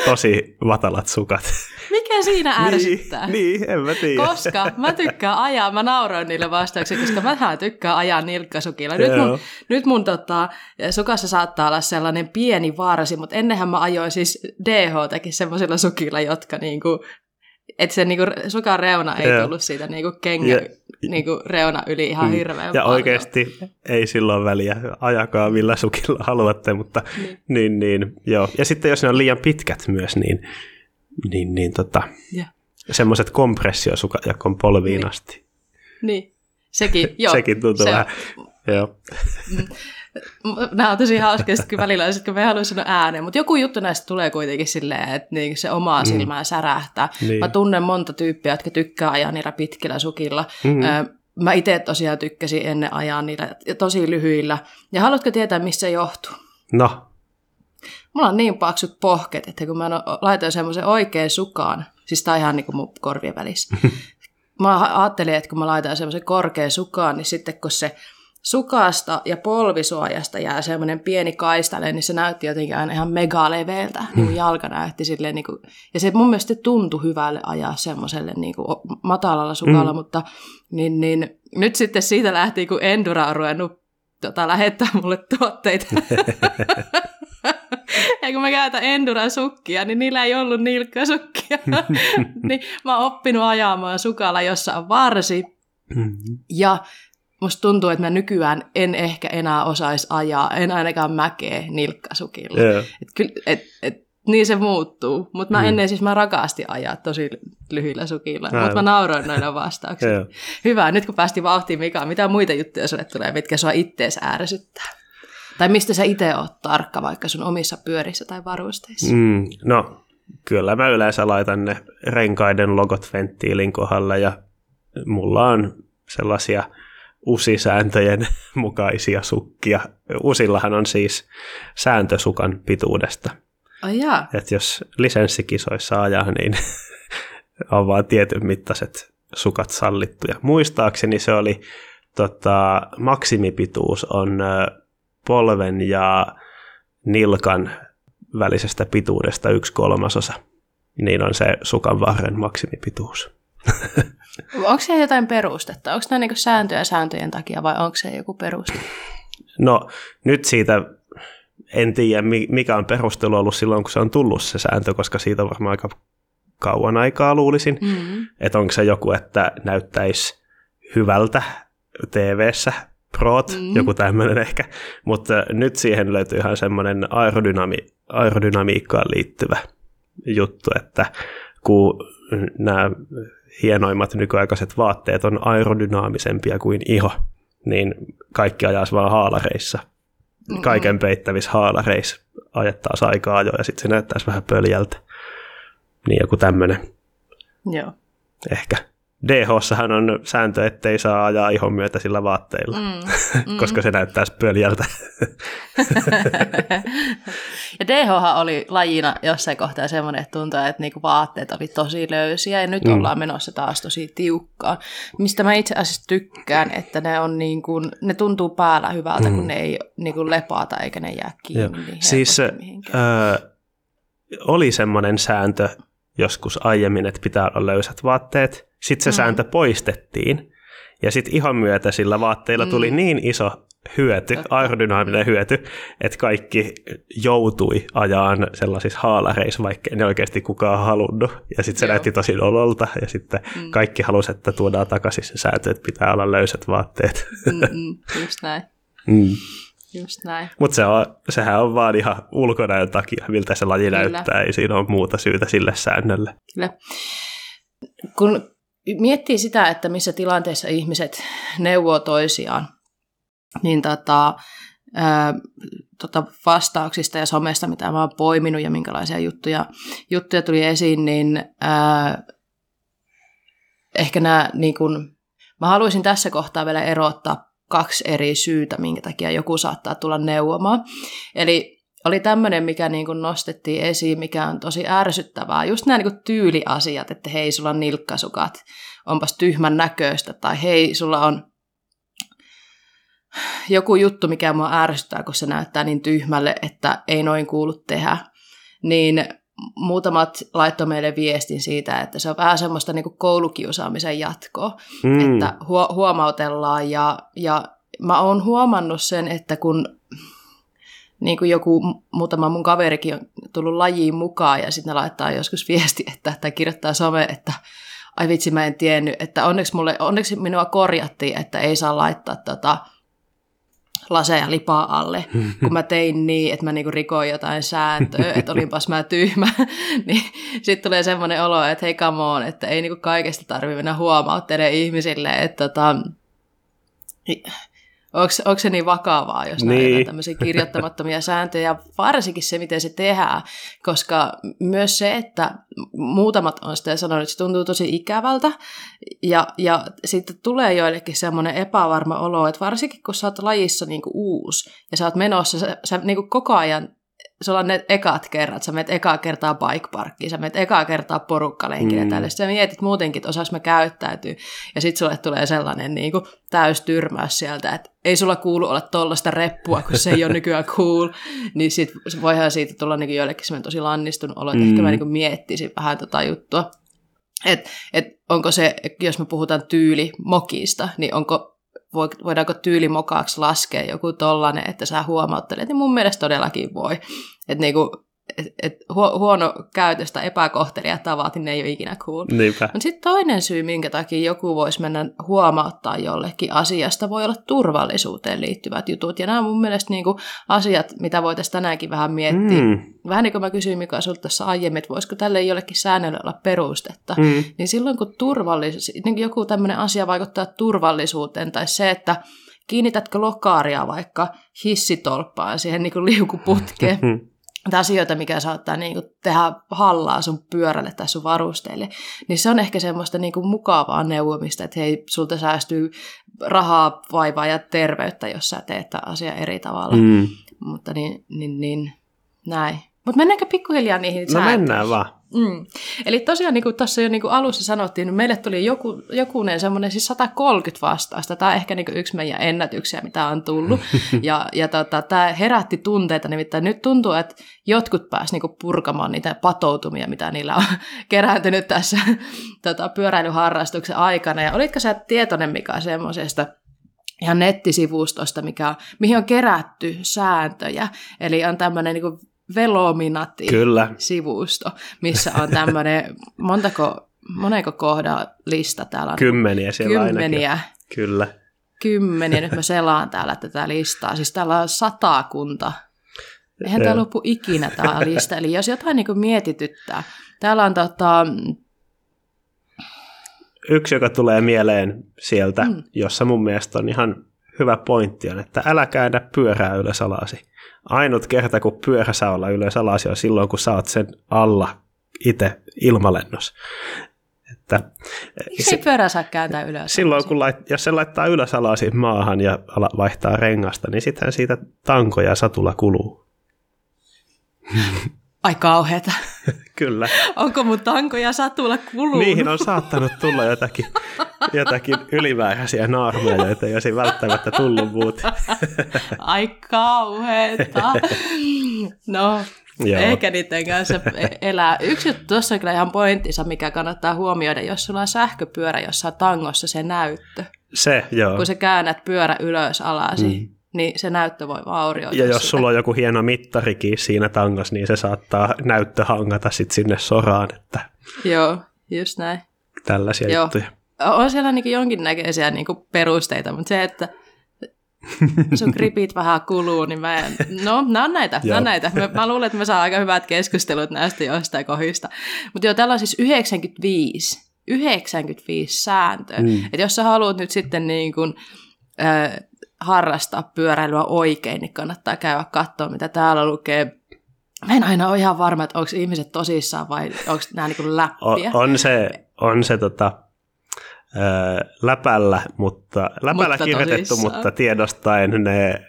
Speaker 2: tosi vatalat sukat.
Speaker 1: Mikä siinä niin, ärsyttää?
Speaker 2: niin, niin, en mä tiedä.
Speaker 1: Koska mä tykkään ajaa, mä nauroin niille vastauksille, koska mä tykkään ajaa nilkkasukilla. Nyt mun, nyt mun tota, sukassa saattaa olla sellainen pieni varsi, mutta ennenhän mä ajoin siis DH-takin semmoisilla sukilla, jotka niinku että se niinku, sukan reuna ei
Speaker 2: Joo.
Speaker 1: tullut siitä niinku kengän
Speaker 2: Ja-
Speaker 1: niinku, reuna yli ihan
Speaker 2: Mm.
Speaker 1: hirveän
Speaker 2: Ja
Speaker 1: paljon.
Speaker 2: oikeasti ei silloin väliä, ajakaa millä sukilla haluatte, mutta
Speaker 1: Niin.
Speaker 2: niin, niin, joo. Ja sitten jos ne on liian pitkät myös, niin, niin, niin tota, semmoiset kompressiosukat, jotka on polviin
Speaker 1: Niin.
Speaker 2: asti.
Speaker 1: Niin, sekin, joo.
Speaker 2: Sekin tuntuu
Speaker 1: se-
Speaker 2: vähän, joo.
Speaker 1: Nämä on tosi sitten kun välillä on, sit kun me haluan sanoa ääneen, mutta joku juttu näistä tulee kuitenkin silleen, että niin se omaa silmään särähtää.
Speaker 2: Niin.
Speaker 1: Mä tunnen monta tyyppiä, jotka tykkää ajaa niillä pitkillä sukilla. Ö, Mä itse tosiaan tykkäsin ennen ajaa niillä tosi lyhyillä. Ja haluatko tietää, mistä se johtuu?
Speaker 2: No,
Speaker 1: Mulla on niin paksut pohket, että kun mä no- laitoin semmoisen oikean sukaan, siis tää on ihan niin kuin mun korvien välissä. Mä ajattelin, että kun mä laitan semmoisen korkean sukaan, niin sitten kun se sukasta ja polvisuojasta jää semmoinen pieni kaistale, niin se näytti jotenkin aina ihan megaleveeltä. Niin kuin jalka näytti silleen, niin kuin, ja se mun mielestä tuntui hyvälle ajaa semmoiselle niin kuin matalalla sukalla,
Speaker 2: Mm.
Speaker 1: mutta niin, niin, nyt sitten siitä lähti, kun Endura on ruvennut tota, lähettää mulle tuotteita. ja kun mä käytän Enduran sukkia, niin niillä ei ollut nilkkasukkia. niin mä oon oppinut ajamaan sukalla, jossa on varsi.
Speaker 2: Mhm.
Speaker 1: Ja musta tuntuu, että mä nykyään en ehkä enää osaisi ajaa, en ainakaan mäkeä nilkkasukilla.
Speaker 2: joo.
Speaker 1: Et kyllä, et, et, niin se muuttuu. Mutta mä
Speaker 2: Mm.
Speaker 1: ennen siis mä rakasti ajaa tosi lyhyillä sukilla. Mutta mä nauroin noilla vastauksilla.
Speaker 2: Joo.
Speaker 1: Hyvä, nyt kun päästiin vauhtiin, Mika, mitä muita juttuja sulle tulee, mitkä sua ittees ärsyttää? Tai mistä sä itse oot tarkka vaikka sun omissa pyörissä tai varusteissa?
Speaker 2: Mm, no, kyllä mä yleensä laitan ne renkaiden logot venttiilin kohdalle ja mulla on sellaisia usisääntöjen mukaisia sukkia. Usillahan on siis sääntösukan pituudesta.
Speaker 1: Ai jaa.
Speaker 2: Että jos lisenssikisoissa ajaa, niin on vaan tietyn mittaiset sukat sallittuja. Muistaakseni se oli, tota, maksimipituus on polven ja nilkan välisestä pituudesta yksi kolmasosa. Niin on se sukan varren maksimipituus.
Speaker 1: Onko se jotain perustetta? Onko nämä niinku sääntöjä sääntöjen takia vai onko se joku peruste?
Speaker 2: No nyt siitä en tiedä, mi- mikä on perustelu ollut silloin, kun se on tullut se sääntö, koska siitä on varmaan aika kauan aikaa luulisin.
Speaker 1: Mm-hmm.
Speaker 2: Että onko se joku, että näyttäisi hyvältä TV-ssä, proot,
Speaker 1: Mm.
Speaker 2: mm. joku tämmöinen ehkä. Mutta nyt siihen löytyy ihan semmoinen aerodynami- aerodynamiikkaan liittyvä juttu, että kun nämä hienoimmat nykyaikaiset vaatteet on aerodynaamisempia kuin iho, niin kaikki ajaisi vaan haalareissa. Kaiken peittävissä haalareissa ajettaisiin aikaa jo ja sitten se näyttäisi vähän pöljältä. Niin joku tämmöinen
Speaker 1: Joo.
Speaker 2: ehkä. DH-ssahan on sääntö, ettei saa ajaa ihon myötäisillä vaatteilla,
Speaker 1: Mm.
Speaker 2: koska se näyttäisi pöljältä.
Speaker 1: ja DH oli lajina jossain kohtaa semmoinen, että tuntuu, että niinku vaatteet oli tosi löysiä ja nyt
Speaker 2: Mm.
Speaker 1: ollaan menossa taas tosi tiukkaan. Mistä mä itse asiassa tykkään, että ne, on niinku, ne tuntuu päällä hyvältä,
Speaker 2: Mm.
Speaker 1: kun ne ei niinku lepaata eikä ne jää kiinni. Niin
Speaker 2: Siis öö, oli semmoinen sääntö joskus aiemmin, että pitää olla löysät vaatteet. Sitten se
Speaker 1: Mm.
Speaker 2: sääntö poistettiin. Ja sitten ihon myötä sillä vaatteilla tuli
Speaker 1: Mm.
Speaker 2: niin iso hyöty, aerodynaaminen hyöty, että kaikki joutui ajaan sellaisissa haalareissa, vaikka ne oikeasti kukaan halunnut. Ja sitten se
Speaker 1: Joo.
Speaker 2: näytti tosi ololta, ja sitten
Speaker 1: Mm.
Speaker 2: kaikki halusi, että tuodaan takaisin se sääntö, että pitää olla löysät vaatteet.
Speaker 1: Mm-mm, just näin,
Speaker 2: Mm.
Speaker 1: just näin.
Speaker 2: Mutta se on, sehän on vaan ihan ulkonäön takia, miltä se laji
Speaker 1: Kyllä.
Speaker 2: näyttää, ei siinä ole muuta syytä sille säännölle.
Speaker 1: Kyllä. Kun miettii sitä, että missä tilanteessa ihmiset neuvoo toisiaan, niin tota, ää, tota vastauksista ja somesta, mitä mä oon poiminut ja minkälaisia juttuja, juttuja tuli esiin, niin ää, ehkä nämä, niin kun, mä haluaisin tässä kohtaa vielä erottaa kaksi eri syytä, minkä takia joku saattaa tulla neuvomaan. Eli oli tämmöinen, mikä niin kuin nostettiin esiin, mikä on tosi ärsyttävää. Just nämä niin kuin tyyliasiat, että hei, sulla on nilkkasukat, onpas tyhmän näköistä, tai hei, sulla on joku juttu, mikä mua ärsyttää, kun se näyttää niin tyhmälle, että ei noin kuulu tehdä. Niin muutamat laittoi meille viestin siitä, että se on vähän semmoista niin kuin koulukiusaamisen jatkoa,
Speaker 2: Mm.
Speaker 1: että huo- huomautellaan ja, ja mä oon huomannut sen, että kun niin kuin joku muutama mun kaverikin on tullut lajiin mukaan ja sitten ne laittaa joskus viesti, että, tai kirjoittaa some, että ai vitsi mä en tiennyt, että onneksi, mulle, onneksi minua korjattiin, että ei saa laittaa tota, laseja lipaa alle, kun mä tein niin, että mä niinku rikoin jotain sääntöä, että olinpas mä tyhmä, niin sitten tulee semmoinen olo, että hei come on, että ei niinku kaikesta tarvitse mennä huomauttelemaan ihmisille, että tota, Onko, onko se niin vakavaa, jos niin. näitä tämmöisiä kirjoittamattomia sääntöjä, varsinkin se, miten se tehdään, koska myös se, että muutamat on sitä sanonut, että se tuntuu tosi ikävältä, ja, ja sitten tulee joillekin semmoinen epävarma olo, että varsinkin kun sä oot lajissa niinku uusi, ja sä oot menossa, sä, sä niinku koko ajan sulla on ne ekat kerrat, sä menet ekaa kertaa bike parkkiin, sä menet ekaa kertaa porukkalenkille mm. tälle, sä mietit muutenkin, että mä käyttäytyy, ja sitten sulle tulee sellainen niin kuin, täys tyrmäys sieltä, että ei sulla kuulu olla tollasta reppua, kun se ei ole nykyään cool, niin sit voihan siitä tulla niin joillekin semmoinen tosi lannistunut olo, että mm. ehkä mä niin miettisin vähän tota juttua. Et, et onko se, jos me puhutaan tyyli mokista, niin onko voidaanko tyylimokaaksi laskea joku tollanen, että sä huomauttelet, niin mun mielestä todellakin voi. Että niinku, et, et huono käytöstä epäkohtelia tavat, niin ne ei ole ikinä cool. Mutta sitten toinen syy, minkä takia joku voisi mennä huomauttaa jollekin asiasta, voi olla turvallisuuteen liittyvät jutut. Ja nämä on mun mielestä niinku asiat, mitä voitaisiin tänäänkin vähän miettiä. Mm. Vähän niin kuin mä kysyin Mika sulta tässä aiemmin, että voisiko tälle jollekin säännölle olla perustetta. Mm. Niin silloin kun turvallisuus, niin joku tämmöinen asia vaikuttaa turvallisuuteen, tai se, että kiinnitätkö lokaaria vaikka hissitolppaan siihen niin kuin liukuputkeen, asioita, mikä saattaa niin kuin, tehdä hallaa sun pyörälle tai sun varusteille, niin se on ehkä semmoista niin kuin, mukavaa neuvomista, että hei, sulta säästyy rahaa, vaivaa ja terveyttä, jos sä teet tämä asia eri tavalla. Mm. Mutta niin, niin, niin näin. Mutta mennäänkö pikkuhiljaa niihin
Speaker 2: No mennään vaan.
Speaker 1: Mm. Eli tosiaan, niin kuin tuossa jo niin kuin alussa sanottiin, niin meille tuli joku, jokunen semmoinen siis 130 vastausta. Tämä on ehkä niin kuin yksi meidän ennätyksiä, mitä on tullut. ja ja tota, tämä herätti tunteita, nimittäin nyt tuntuu, että jotkut pääsivät niin purkamaan niitä patoutumia, mitä niillä on kerääntynyt tässä tota, pyöräilyharrastuksen aikana. Ja olitko sä tietoinen, mikä semmoisesta ihan nettisivustosta, mikä, mihin on kerätty sääntöjä. Eli on tämmöinen niin Velominati-sivusto, missä on tämmöinen, montako, moneko kohdan lista täällä on?
Speaker 2: Kymmeniä siellä
Speaker 1: Kymmeniä.
Speaker 2: Ainakin. Kyllä.
Speaker 1: Kymmeniä. Nyt mä selaan täällä tätä listaa. Siis täällä on satakunta. Eihän tämä lopu ikinä tämä lista. Eli jos jotain niin mietityttää. Täällä on tota...
Speaker 2: Yksi, joka tulee mieleen sieltä, mm. jossa mun mielestä on ihan hyvä pointti on, että älä käännä pyörää ylös alasi ainut kerta, kun pyörä saa olla ylös alas, on silloin, kun saat sen alla itse ilmalennos. Että,
Speaker 1: Miksi se, pyörä saa kääntää ylös?
Speaker 2: Silloin, kun lait, jos se laittaa ylös alas maahan ja vaihtaa rengasta, niin sittenhän siitä tanko ja satula kuluu.
Speaker 1: Ai kauheeta.
Speaker 2: Kyllä.
Speaker 1: Onko mun tanko ja satula kulunut?
Speaker 2: Niihin on saattanut tulla jotakin, jotakin ylimääräisiä naarmeja, joita ei olisi välttämättä tullut muut.
Speaker 1: Ai kauheeta. No, Joo. Eikä niiden kanssa elää. Yksi juttu tuossa on kyllä ihan pointtinsa, mikä kannattaa huomioida, jos sulla on sähköpyörä, jossa on tangossa se näyttö.
Speaker 2: Se, joo.
Speaker 1: Kun sä käännät pyörä ylös alasi. Mm niin se näyttö voi vaurioida
Speaker 2: Ja jos sitä. sulla on joku hieno mittarikin siinä tangas, niin se saattaa näyttö hangata sit sinne soraan. Että
Speaker 1: Joo, just näin.
Speaker 2: Tällaisia Joo. juttuja.
Speaker 1: On siellä niin jonkinnäköisiä niin perusteita, mutta se, että sun gripit vähän kuluu, niin mä en... No, nämä on näitä, nämä on näitä. Mä, mä luulen, että me saa aika hyvät keskustelut näistä joistain kohdista. Mutta joo, täällä on siis 95, 95 sääntöä. Mm. Että jos sä haluat nyt sitten niin kuin, äh, harrastaa pyöräilyä oikein, niin kannattaa käydä katsoa, mitä täällä lukee. Mä en aina ole ihan varma, että onko ihmiset tosissaan vai onko nämä niin läppiä.
Speaker 2: On, on se, on se tota, ää, läpällä, mutta läpällä mutta kirjoitettu, tosissaan. mutta tiedostaen ne,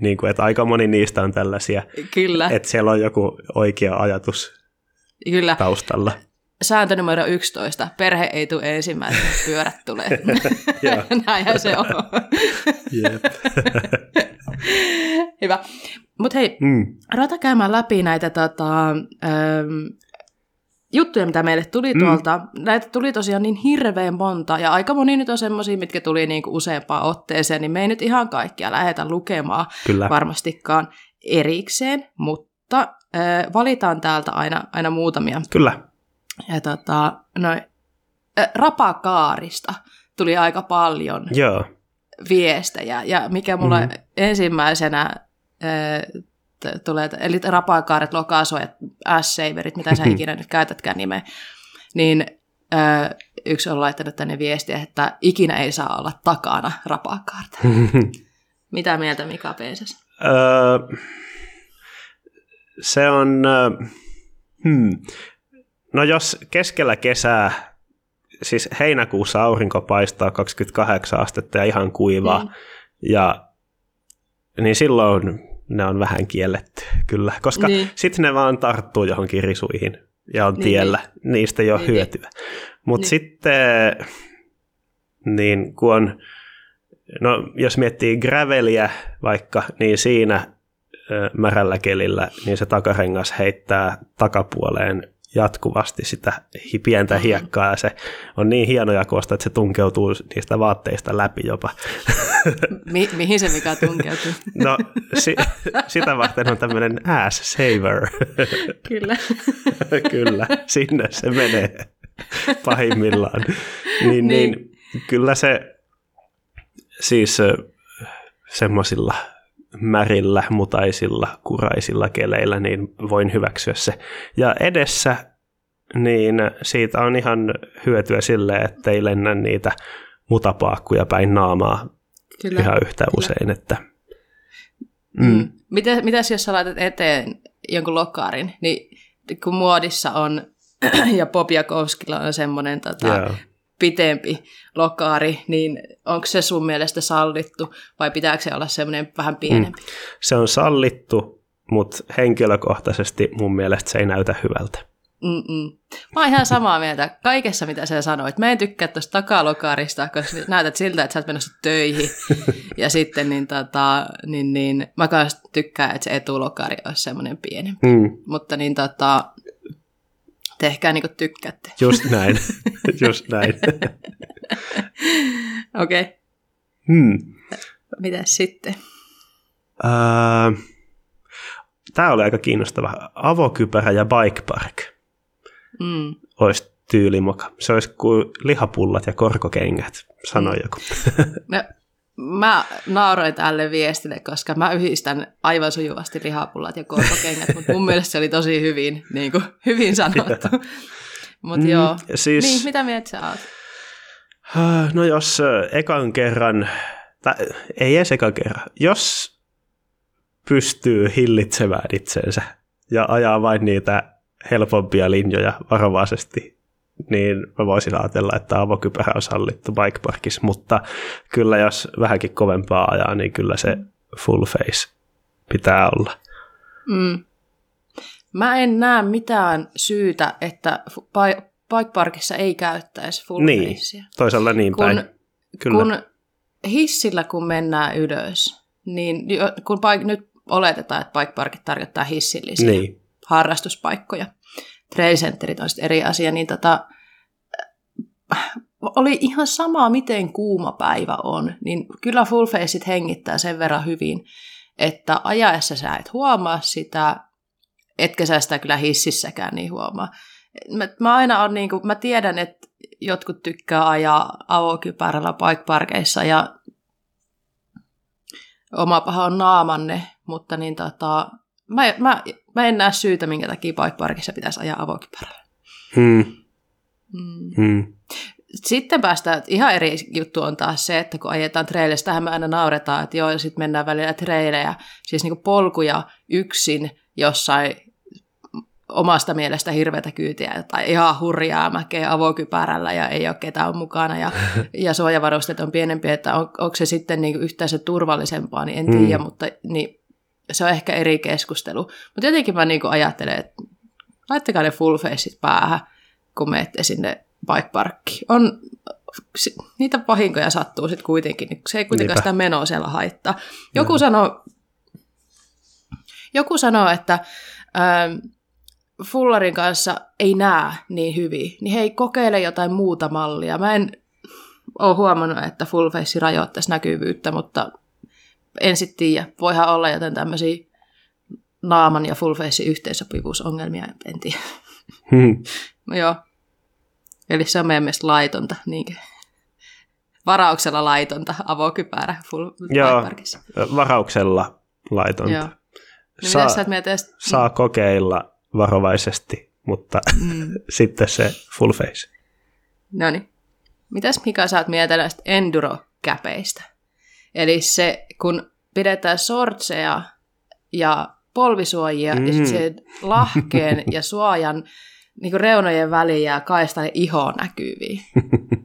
Speaker 2: niin kuin, että aika moni niistä on tällaisia.
Speaker 1: Kyllä.
Speaker 2: Että siellä on joku oikea ajatus Kyllä. taustalla.
Speaker 1: Sääntö numero 11. Perhe ei tule ensimmäisenä, pyörät tulee. Näinhän se on. Hyvä. Mutta hei, mm. rata käymään läpi näitä tota, ähm, juttuja, mitä meille tuli mm. tuolta. Näitä tuli tosiaan niin hirveän monta, ja aika moni nyt on semmoisia, mitkä tuli niinku useampaan otteeseen, niin me ei nyt ihan kaikkia lähdetä lukemaan Kyllä. varmastikaan. erikseen, mutta äh, valitaan täältä aina, aina muutamia.
Speaker 2: Kyllä.
Speaker 1: Ja tota, noin, äh, rapakaarista tuli aika paljon
Speaker 2: Joo.
Speaker 1: viestejä, ja mikä mulla mm-hmm. ensimmäisenä äh, t- tulee, eli rapakaaret, lokasuojat, S-saverit, mitä sä ikinä nyt käytätkään nimeä, niin ö, yksi on laittanut tänne viestiä, että ikinä ei saa olla takana rapakaarta. Mitä mieltä Mika Peisas?
Speaker 2: Öö, se on, hmm. No jos keskellä kesää, siis heinäkuussa aurinko paistaa 28 astetta ja ihan kuivaa, mm. ja niin silloin ne on vähän kielletty, kyllä, koska niin. sitten ne vaan tarttuu johonkin risuihin ja on niin, tiellä, niin. niistä ei ole niin, niin. hyötyä. Mutta niin. sitten, niin kun on, no jos miettii graveliä vaikka, niin siinä märällä kelillä, niin se takarengas heittää takapuoleen jatkuvasti sitä pientä mm-hmm. hiekkaa ja se on niin hienoja koosta, että se tunkeutuu niistä vaatteista läpi jopa.
Speaker 1: Mi- mihin se mikä tunkeutuu?
Speaker 2: no si- sitä varten on tämmöinen ass saver.
Speaker 1: Kyllä.
Speaker 2: kyllä, sinne se menee pahimmillaan. Niin, niin. niin kyllä se siis semmoisilla märillä, mutaisilla, kuraisilla keleillä, niin voin hyväksyä se. Ja edessä, niin siitä on ihan hyötyä sille, että ei lennä niitä mutapaakkuja päin naamaa kyllä, ihan yhtä kyllä. usein. Että,
Speaker 1: mm. mm. Mitäs, mitäs jos sä laitat eteen jonkun lokaarin, niin kun muodissa on, ja Bob Jakowskilla on semmoinen tota, yeah pitempi lokaari, niin onko se sun mielestä sallittu vai pitääkö se olla semmoinen vähän pienempi? Mm.
Speaker 2: Se on sallittu, mutta henkilökohtaisesti mun mielestä se ei näytä hyvältä.
Speaker 1: Mm-mm. Mä oon ihan samaa mieltä kaikessa, mitä sä sanoit. Mä en tykkää tuosta takalokaarista, koska näytät siltä, että sä oot menossa töihin. ja sitten niin, tota, niin, niin, mä kanssa tykkään, että se etulokaari olisi semmoinen pienempi. Mm. Mutta niin, tota, tehkää niin kuin tykkäätte.
Speaker 2: Just näin, just näin.
Speaker 1: Okei. Okay.
Speaker 2: Hmm.
Speaker 1: Mitäs sitten?
Speaker 2: Uh, Tämä oli aika kiinnostava. Avokypärä ja bike park.
Speaker 1: Mm.
Speaker 2: Olisi tyylimuka. Se olisi kuin lihapullat ja korkokengät, sanoi mm. joku.
Speaker 1: No, mä nauroin tälle viestille, koska mä yhdistän aivan sujuvasti lihapullat ja korkokengät, mutta mun mielestä se oli tosi hyvin, niin kuin, hyvin sanottu. Mutta mm, joo, siis, niin, mitä mieltä sä oot?
Speaker 2: No jos ekan kerran, tai ei edes ekan kerran, jos pystyy hillitsemään itsensä ja ajaa vain niitä helpompia linjoja varovaisesti niin mä voisin ajatella, että avokypärä on sallittu bikeparkissa, mutta kyllä jos vähänkin kovempaa ajaa, niin kyllä se full face pitää olla.
Speaker 1: Mm. Mä en näe mitään syytä, että bikeparkissa ei käyttäisi full
Speaker 2: niin, facea. toisaalta niin kun, päin. Kyllä.
Speaker 1: Kun hissillä kun mennään ylös, niin kun paik- nyt oletetaan, että bikeparkit tarkoittaa hissillisiä niin. harrastuspaikkoja, centerit on eri asia, niin tota, oli ihan sama, miten kuuma päivä on, niin kyllä full faceit hengittää sen verran hyvin, että ajaessa sä et huomaa sitä, etkä sä sitä kyllä hississäkään niin huomaa. Mä, mä aina on niin kuin, mä tiedän, että jotkut tykkää ajaa avokypärällä bikeparkeissa ja oma paha on naamanne, mutta niin tota, mä, mä, mä en näe syytä, minkä takia bikeparkissa pitäisi ajaa avokypärällä.
Speaker 2: Hmm. Mm. Hmm.
Speaker 1: Sitten päästään, ihan eri juttu on taas se, että kun ajetaan treilejä, tähän me aina nauretaan, että joo, sitten mennään välillä treilejä, siis niin polkuja yksin jossain omasta mielestä hirveätä kyytiä tai ihan hurjaa mäkeä avokypärällä ja ei ole ketään mukana ja, ja suojavarusteet on pienempiä, että on, onko se sitten niin yhtään se turvallisempaa, niin en hmm. tiedä, mm. mutta niin, se on ehkä eri keskustelu. Mutta jotenkin mä niin ajattelen, että laittakaa ne full faceit päähän, kun menette sinne bike parkki. On, niitä vahinkoja sattuu sitten kuitenkin, niin se ei kuitenkaan Niinpä. sitä menoa siellä haittaa. Joku, sanoo, joku sanoo, että ähm, fullarin kanssa ei näe niin hyvin, niin hei, kokeile jotain muuta mallia. Mä en ole huomannut, että full face rajoittaisi näkyvyyttä, mutta en sitten tiedä. Voihan olla jotain tämmöisiä naaman ja full face yhteensopivuusongelmia, en tiedä.
Speaker 2: Hmm.
Speaker 1: No joo. Eli se on meidän mielestä laitonta, niinkö? Varauksella laitonta avokypärä full
Speaker 2: Joo, varauksella laitonta.
Speaker 1: Joo. Niin
Speaker 2: Saa,
Speaker 1: sä tästä?
Speaker 2: saa kokeilla varovaisesti, mutta
Speaker 1: Mm.
Speaker 2: sitten se full face.
Speaker 1: No niin. Mitäs Mika sä oot mieltä näistä enduro-käpeistä? Eli se, kun pidetään sortseja ja polvisuojia mm. ja sitten se lahkeen ja suojan niin kuin reunojen väliin jää kaista ja iho näkyviin.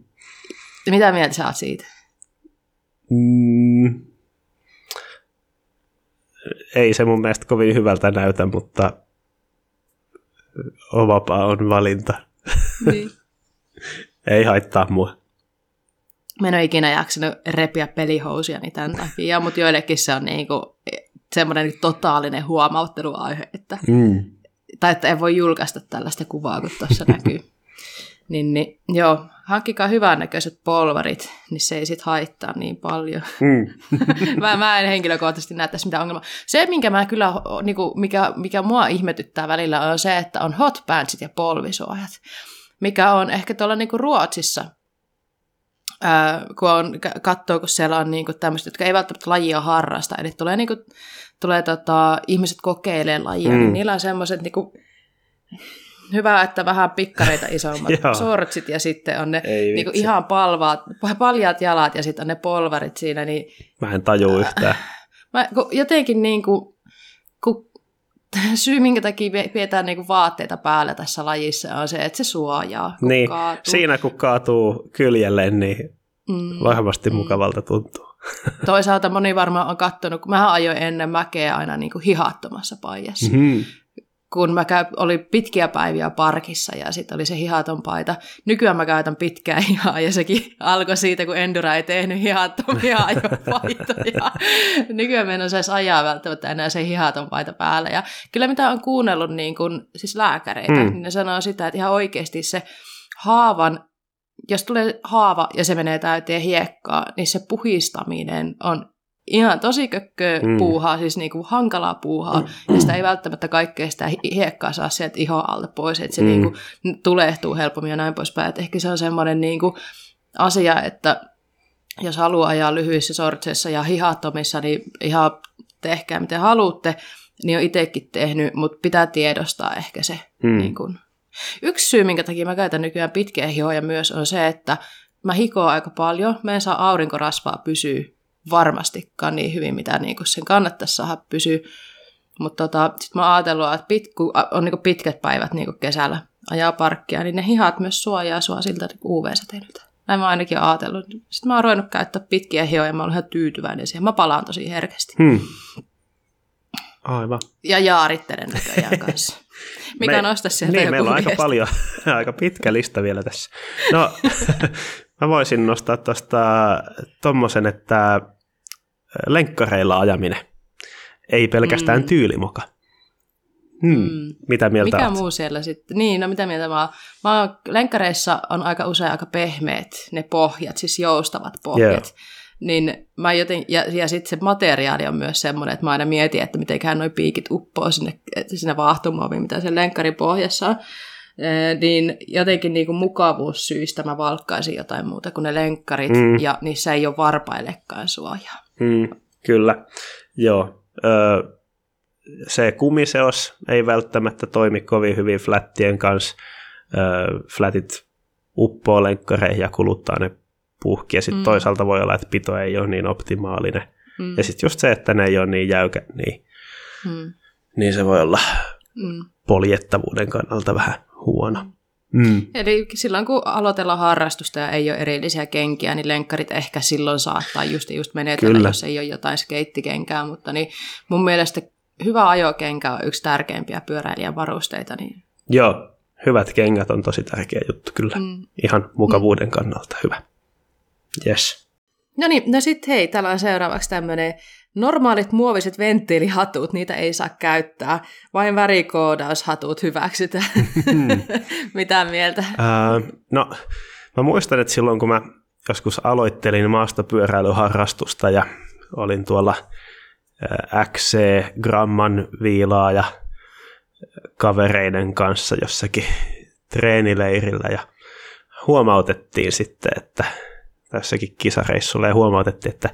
Speaker 1: Mitä mieltä sä oot siitä?
Speaker 2: Mm. Ei se mun mielestä kovin hyvältä näytä, mutta vapaa on valinta.
Speaker 1: Niin.
Speaker 2: Ei haittaa mua.
Speaker 1: Mä en ole ikinä jaksanut repiä pelihousia niin tämän takia, mutta joillekin se on niinku semmoinen totaalinen huomautteluaihe, että,
Speaker 2: Mm.
Speaker 1: tai että ei voi julkaista tällaista kuvaa, kun tuossa näkyy. Niin, niin, joo, hankkikaa hyvännäköiset polvarit, niin se ei sit haittaa niin paljon.
Speaker 2: Mm.
Speaker 1: mä, mä en henkilökohtaisesti näe tässä mitään ongelmaa. Se, minkä mä kyllä, niinku, mikä, mikä mua ihmetyttää välillä, on se, että on hot pantsit ja polvisuojat, mikä on ehkä tuolla niinku Ruotsissa, kun on, katsoo, kun siellä on niinku tämmöiset, jotka ei välttämättä lajia harrasta, eli tulee, niinku, tulee tota, ihmiset kokeilee lajia, mm.
Speaker 2: Mm.
Speaker 1: niin niillä on semmoiset niinku, hyvä, että vähän pikkareita isommat sortsit ja sitten on ne niinku ihan palvaat, paljaat jalat ja sitten on ne polvarit siinä, niin
Speaker 2: Mä en taju yhtään.
Speaker 1: Mä, kun jotenkin niin kuin, kun syy, minkä takia pidetään niin kuin vaatteita päällä tässä lajissa, on se, että se suojaa, kun
Speaker 2: Niin,
Speaker 1: kaatuu.
Speaker 2: siinä kun kaatuu kyljelle, niin
Speaker 1: Mm.
Speaker 2: varmasti mukavalta tuntuu.
Speaker 1: Toisaalta moni varmaan on kattonut, kun mä ajoin ennen mäkeä aina niin kuin hihattomassa paijassa.
Speaker 2: Mm-hmm.
Speaker 1: Kun mä käy, oli pitkiä päiviä parkissa ja sitten oli se hihaton paita. Nykyään mä käytän pitkää hihaa ja sekin alkoi siitä, kun Endura ei tehnyt hihattomia ajopaitoja. Nykyään meidän saisi ajaa välttämättä enää se hihaton paita päällä. Ja kyllä mitä on kuunnellut niin kun, siis lääkäreitä,
Speaker 2: mm.
Speaker 1: niin ne sanoo sitä, että ihan oikeasti se haavan, jos tulee haava ja se menee täyteen hiekkaa, niin se puhistaminen on ihan tosi kökköä
Speaker 2: Mm.
Speaker 1: mm. puuhaa, siis niinku hankalaa puuhaa, mm. ja sitä ei välttämättä kaikkea sitä hi- hiekkaa saa sieltä ihon alta pois, että se
Speaker 2: Mm.
Speaker 1: niinku tulehtuu helpommin ja näin poispäin. Et ehkä se on semmoinen niinku asia, että jos haluaa ajaa lyhyissä sortseissa ja hihattomissa, niin ihan tehkää miten haluatte, niin on itsekin tehnyt, mutta pitää tiedostaa ehkä se.
Speaker 2: Mm.
Speaker 1: Mm. Niin kun. Yksi syy, minkä takia mä käytän nykyään pitkiä hihoja myös, on se, että mä hikoon aika paljon. Mä en saa aurinkorasvaa pysyä varmastikaan niin hyvin, mitä niin kuin sen kannattaisi saada pysyä. Mutta tota, sitten mä oon ajatellut, että pit, kun on niin pitkät päivät niin kesällä ajaa parkkia, niin ne hihat myös suojaa sua siltä niin UV-säteilyltä. Näin mä ainakin ajatellut. Sitten mä oon ruvennut käyttää pitkiä hioja ja mä oon ihan tyytyväinen siihen. Mä palaan tosi herkästi.
Speaker 2: Hmm. Aivan.
Speaker 1: Ja jaarittelen näköjään kanssa. Mikä
Speaker 2: Me-
Speaker 1: nosta sieltä
Speaker 2: Niin, meillä on aika
Speaker 1: viesti?
Speaker 2: paljon, aika pitkä lista vielä tässä. No, mä voisin nostaa tuosta tommosen, että lenkkareilla ajaminen. Ei pelkästään
Speaker 1: Mm.
Speaker 2: tyylimoka. Hmm.
Speaker 1: Mm.
Speaker 2: Mitä mieltä
Speaker 1: Mikä muu siellä sitten? Niin, no mitä mieltä oon? Mä oon, lenkkareissa on aika usein aika pehmeät ne pohjat, siis joustavat pohjat.
Speaker 2: Joo.
Speaker 1: Niin mä joten, ja, ja sitten se materiaali on myös semmoinen, että mä aina mietin, että mitenköhän noi piikit uppoo sinne, sinne vaahtomuoviin, mitä sen lenkkarin pohjassa on. Ee, niin jotenkin niin kuin mukavuussyistä mä valkkaisin jotain muuta kuin ne lenkkarit, mm. ja niissä ei ole varpaillekaan suojaa.
Speaker 2: Mm, kyllä, joo. Ö, se kumiseos ei välttämättä toimi kovin hyvin flattien kanssa. Ö, flatit uppoo lenkkareihin ja kuluttaa ne puhki, ja sitten mm.
Speaker 1: Mm.
Speaker 2: toisaalta voi olla, että pito ei ole niin optimaalinen.
Speaker 1: Mm.
Speaker 2: Ja sitten just se, että ne ei ole niin jäykät, niin,
Speaker 1: Mm.
Speaker 2: niin se voi olla
Speaker 1: Mm.
Speaker 2: poljettavuuden kannalta vähän huono. Mm.
Speaker 1: Eli silloin kun aloitellaan harrastusta ja ei ole erillisiä kenkiä, niin lenkkarit ehkä silloin saattaa just, just menetellä,
Speaker 2: Kyllä.
Speaker 1: jos ei ole jotain skeittikengää, mutta niin mun mielestä hyvä ajokenkä on yksi tärkeimpiä pyöräilijän varusteita. Niin,
Speaker 2: Joo, hyvät kengät on tosi tärkeä juttu kyllä.
Speaker 1: mm.
Speaker 2: Ihan mukavuuden kannalta hyvä. Yes.
Speaker 1: No niin, no sitten hei, täällä on seuraavaksi tämmöinen normaalit muoviset venttiilihatut, niitä ei saa käyttää, vain värikoodaushatut hyväksytään. Mitä mieltä?
Speaker 2: Ää, no, mä muistan, että silloin kun mä joskus aloittelin maastopyöräilyharrastusta ja olin tuolla XC gramman viilaa ja kavereiden kanssa jossakin treenileirillä ja huomautettiin sitten, että tässäkin kisareissulla ja huomautettiin, että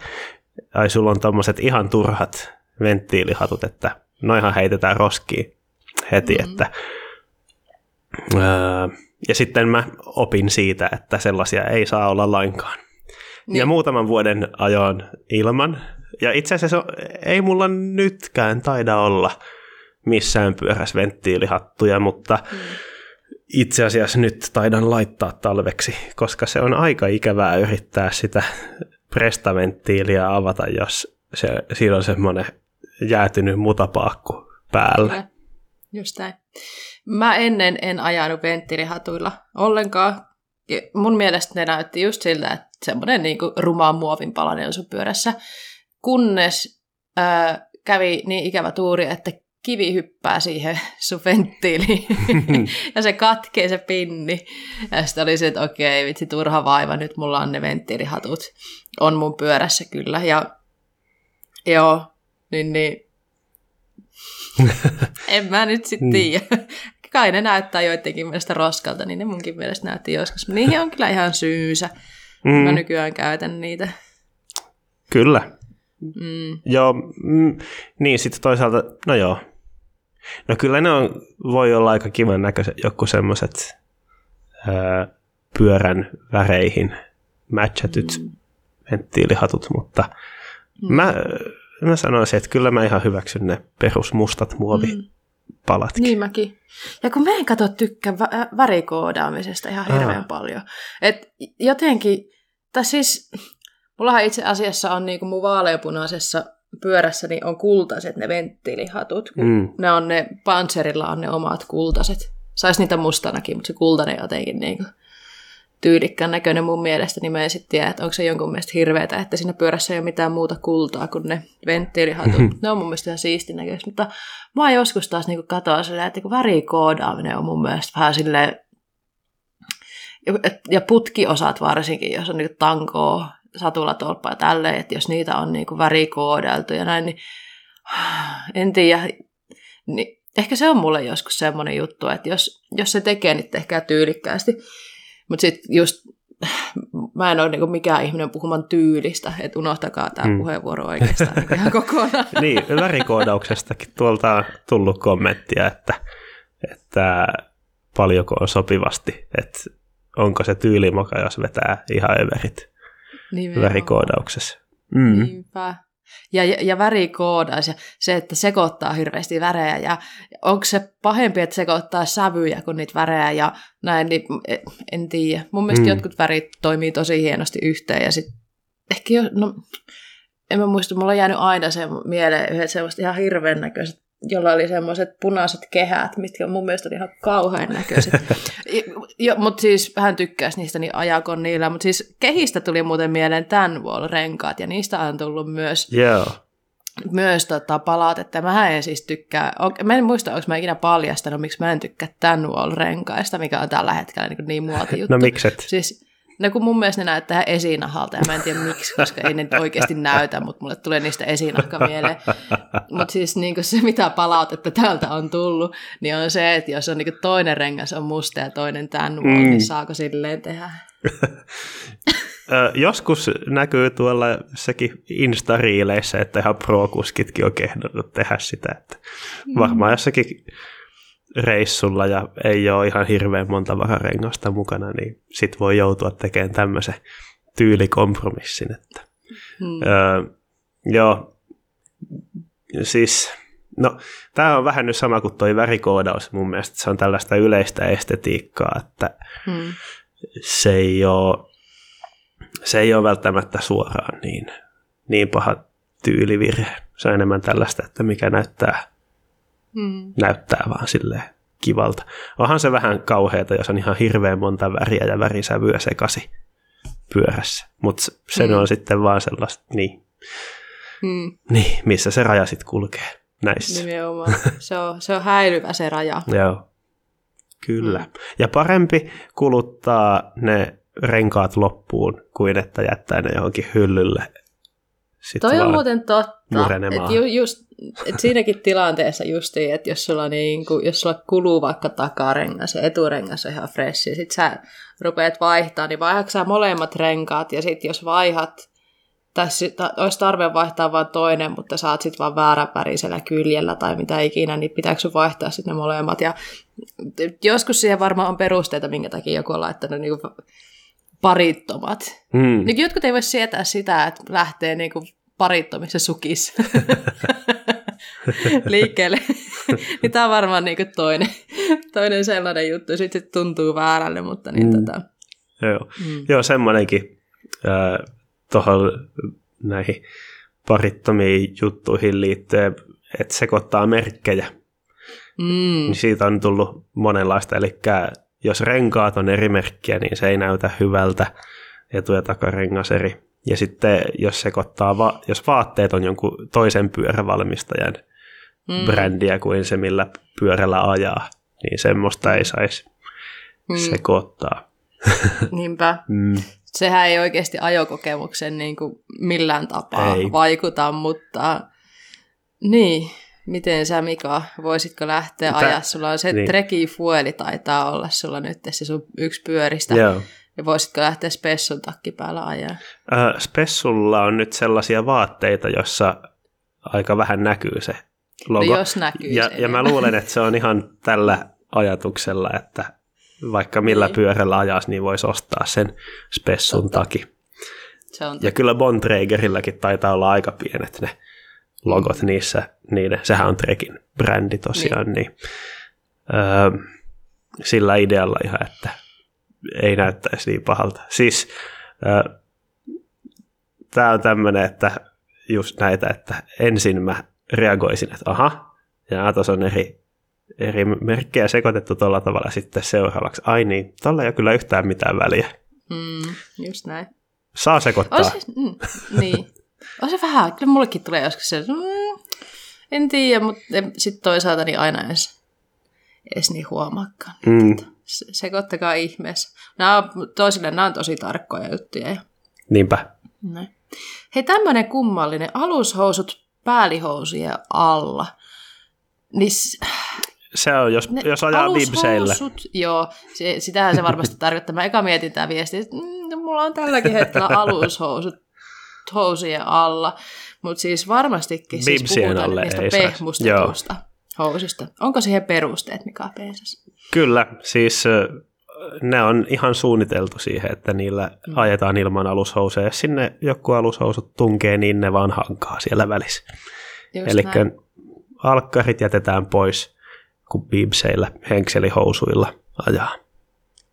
Speaker 2: ai sulla on tommoset ihan turhat venttiilihatut, että noihan heitetään roskiin heti, mm. että öö, ja sitten mä opin siitä, että sellaisia ei saa olla lainkaan. Niin. Ja muutaman vuoden ajoin ilman. Ja itse asiassa ei mulla nytkään taida olla missään pyörässä venttiilihattuja, mutta mm. itse asiassa nyt taidan laittaa talveksi, koska se on aika ikävää yrittää sitä prestaventtiiliä avata, jos se, siinä on semmoinen jäätynyt mutapaakku päällä. Kyllä.
Speaker 1: Just näin. Mä ennen en ajanut venttiilihatuilla ollenkaan. Mun mielestä ne näytti just siltä, että semmoinen niin ruma muovin palanen on sun pyörässä. Kunnes ää, kävi niin ikävä tuuri, että kivi hyppää siihen sun venttiiliin ja se katkee se pinni. Ja sitten oli se, että okei, vitsi turha vaiva, nyt mulla on ne venttiilihatut. On mun pyörässä kyllä. Ja joo, niin, niin en mä nyt sitten mm. tiedä. Kai ne näyttää joidenkin mielestä roskalta, niin ne munkin mielestä näytti joskus. Niihin on kyllä ihan syysä. Mm. Mä nykyään käytän niitä.
Speaker 2: Kyllä. Mm. Joo, mm, niin sitten toisaalta, no joo. No kyllä ne on, voi olla aika kivan näköiset joku semmoiset pyörän väreihin matchatyt mm. Venttiilihatut, mutta mm. mä mä sanoisin, että kyllä mä ihan hyväksyn ne perusmustat muovipalatkin. Mm.
Speaker 1: Niin mäkin. Ja kun mä en katso tykkää vä- värikoodaamisesta ihan hirveän Aa. paljon. Et jotenkin, tai siis, mullahan itse asiassa on niinku mun vaaleapunaisessa pyörässä niin on kultaiset ne venttiilihatut. Mm. Ne on ne, Panzerilla on ne omat kultaiset. Sais niitä mustanakin, mutta se kultainen jotenkin niinku tyylikkään näköinen mun mielestä, niin mä en sitten tiedä, että onko se jonkun mielestä hirveetä, että siinä pyörässä ei ole mitään muuta kultaa kuin ne venttiilihatut. Mm-hmm. Ne on mun mielestä ihan siistin näköistä, mutta mä joskus taas niin katoa silleen, että värikoodaaminen on mun mielestä vähän silleen, ja putkiosat varsinkin, jos on niin tankoa, satulatolppa ja tälleen, että jos niitä on niin värikoodeltu ja näin, niin en tiedä, niin ehkä se on mulle joskus semmoinen juttu, että jos, jos se tekee, niin tehkää tyylikkäästi. Mutta sitten just, mä en ole niinku mikään ihminen puhumaan tyylistä, että unohtakaa tämä hmm. puheenvuoro oikeastaan niinku ihan kokonaan.
Speaker 2: niin, värikoodauksestakin tuolta on tullut kommenttia, että, että paljonko on sopivasti, että onko se tyylimoka, jos vetää ihan överit värikoodauksessa.
Speaker 1: Mm. Niinpä ja, ja värikoodaus ja se, että sekoittaa hirveästi värejä ja onko se pahempi, että sekoittaa sävyjä kuin niitä värejä ja näin, niin e, en tiedä. Mun mielestä mm. jotkut värit toimii tosi hienosti yhteen ja sitten ehkä jo, no en mä muista, mulla on jäänyt aina se mieleen yhdet semmoista ihan hirveän näköiset jolla oli semmoiset punaiset kehät, mitkä mun mielestä oli ihan kauhean näköiset. mutta siis vähän tykkäisi niistä, niin ajakon niillä. Mutta siis kehistä tuli muuten mieleen tämän renkaat ja niistä on tullut myös,
Speaker 2: yeah.
Speaker 1: myös tota, palautetta. Mä en siis tykkää, mä en muista, onko mä ikinä paljastanut, miksi mä en tykkää tämän renkaista, mikä on tällä hetkellä niin, niin muotijuttu.
Speaker 2: No mikset?
Speaker 1: Siis, No kun mun mielestä ne näyttää esinahalta ja mä en tiedä miksi, koska ei ne oikeasti näytä, mutta mulle tulee niistä esinahka mieleen. Mutta siis niin se, mitä palautetta täältä on tullut, niin on se, että jos on niin toinen rengas on musta ja toinen tämän mm. niin saako silleen tehdä?
Speaker 2: Joskus näkyy tuolla sekin Insta-riileissä, että ihan pro-kuskitkin on kehdannut tehdä sitä. Että varmaan jossakin reissulla ja ei ole ihan hirveän monta vakarengasta mukana, niin sit voi joutua tekemään tämmöisen tyylikompromissin. Että, hmm. öö, joo, siis no tämä on vähän nyt sama kuin toi värikoodaus mun mielestä, se on tällaista yleistä estetiikkaa, että hmm. se, ei ole, se ei ole välttämättä suoraan niin, niin paha tyylivirhe. Se on enemmän tällaista, että mikä näyttää mm. näyttää vaan silleen kivalta. Onhan se vähän kauheata, jos on ihan hirveän monta väriä ja värisävyä sekasi pyörässä. Mutta se mm. on sitten vaan sellaista, niin, mm. niin missä se raja sitten kulkee näissä.
Speaker 1: Nimenomaan. Se on, se on häilyvä se raja.
Speaker 2: Joo, kyllä. Mm. Ja parempi kuluttaa ne renkaat loppuun kuin että jättää ne johonkin hyllylle sit
Speaker 1: Toi on muuten totta.
Speaker 2: murenemaan.
Speaker 1: Et ju, just, et siinäkin tilanteessa justiin, että jos sulla, niinku, jos sulla kuluu vaikka takarengas ja eturengas on ihan fresh, ja sit sä rupeat vaihtaa, niin vaihdatko sä molemmat renkaat, ja sit jos vaihat, ta, olisi tarve vaihtaa vain toinen, mutta saat sitten vaan vääräpärisellä kyljellä tai mitä ikinä, niin pitääkö sun vaihtaa sitten ne molemmat. Ja joskus siihen varmaan on perusteita, minkä takia joku on laittanut niinku parittomat.
Speaker 2: Mm.
Speaker 1: Niin jotkut ei voi sietää sitä, että lähtee niinku parittomissa sukissa liikkeelle. niin tämä on varmaan niinku toinen, toinen sellainen juttu. Sitten se tuntuu väärälle, mutta niin
Speaker 2: Mm.
Speaker 1: tota,
Speaker 2: Joo,
Speaker 1: mm.
Speaker 2: Joo semmoinenkin äh, tuohon näihin parittomiin juttuihin liittyen, että sekoittaa merkkejä.
Speaker 1: Mm.
Speaker 2: Niin siitä on tullut monenlaista. Eli jos renkaat on eri merkkiä, niin se ei näytä hyvältä. Etu- ja takarengas eri. Ja sitten jos sekoittaa, va- jos vaatteet on jonkun toisen pyörävalmistajan
Speaker 1: Mm.
Speaker 2: brändiä kuin se, millä pyörällä ajaa, niin semmoista ei saisi
Speaker 1: Mm.
Speaker 2: sekoittaa.
Speaker 1: Niinpä.
Speaker 2: Mm.
Speaker 1: Sehän ei oikeasti ajokokemuksen niin kuin millään tapaa
Speaker 2: Ei.
Speaker 1: vaikuta, mutta niin, miten sä Mika, voisitko lähteä
Speaker 2: Tä-
Speaker 1: ajaa? Sulla on se
Speaker 2: niin.
Speaker 1: niin. Treki Fueli taitaa olla sulla nyt se sun yksi pyöristä.
Speaker 2: Joo.
Speaker 1: Ja voisitko lähteä Spessun takki päällä ajaa?
Speaker 2: Äh, Spessulla on nyt sellaisia vaatteita, jossa aika vähän näkyy se logo.
Speaker 1: No jos näkyy
Speaker 2: ja,
Speaker 1: se
Speaker 2: ja mä luulen, että se on ihan tällä ajatuksella, että vaikka millä
Speaker 1: Niin.
Speaker 2: pyörällä ajas, niin voisi ostaa sen Spessun
Speaker 1: Totta.
Speaker 2: taki.
Speaker 1: Se on
Speaker 2: Ja kyllä Bontragerilläkin taitaa olla aika pienet ne logot
Speaker 1: Mm.
Speaker 2: niissä. Niiden, sehän on Trekin brändi tosiaan. Niin. Öö, sillä idealla ihan, että ei näyttäisi niin pahalta. Siis tämä on tämmöinen, että just näitä, että ensin mä reagoisin, että aha, ja tuossa on eri, eri merkkejä sekoitettu tuolla tavalla sitten seuraavaksi. Ai niin, tuolla ei ole kyllä yhtään mitään väliä.
Speaker 1: Mm, just näin.
Speaker 2: Saa sekoittaa.
Speaker 1: On se, mm, niin. On se vähän, kyllä mullekin tulee joskus se, mm, en tiedä, mutta sitten toisaalta niin aina edes, edes niin huomaakaan.
Speaker 2: Mm,
Speaker 1: Sekoittakaa ihmeessä. Nämä on, toisille nämä on tosi tarkkoja juttuja. Ja
Speaker 2: niinpä.
Speaker 1: näin. Hei, tämmöinen kummallinen. Alushousut päälihousujen alla. Niin
Speaker 2: Se on, jos,
Speaker 1: ne
Speaker 2: jos ajaa bibseillä.
Speaker 1: alushousut- Joo, se, sitähän se varmasti tarkoittaa. Mä eka mietin tämä viesti, että mm, mulla on tälläkin hetkellä alushousut housujen alla. Mutta siis varmastikin siis
Speaker 2: Bibsien
Speaker 1: puhutaan
Speaker 2: alle
Speaker 1: niistä pehmustetusta housusta. Onko siihen perusteet, mikä on peensas?
Speaker 2: Kyllä, siis ne on ihan suunniteltu siihen, että niillä
Speaker 1: Mm.
Speaker 2: ajetaan ilman alushousuja. Jos sinne joku alushousut tunkee, niin ne vaan hankaa siellä välissä. Eli alkkarit jätetään pois, kun bibseillä, henkselihousuilla ajaa.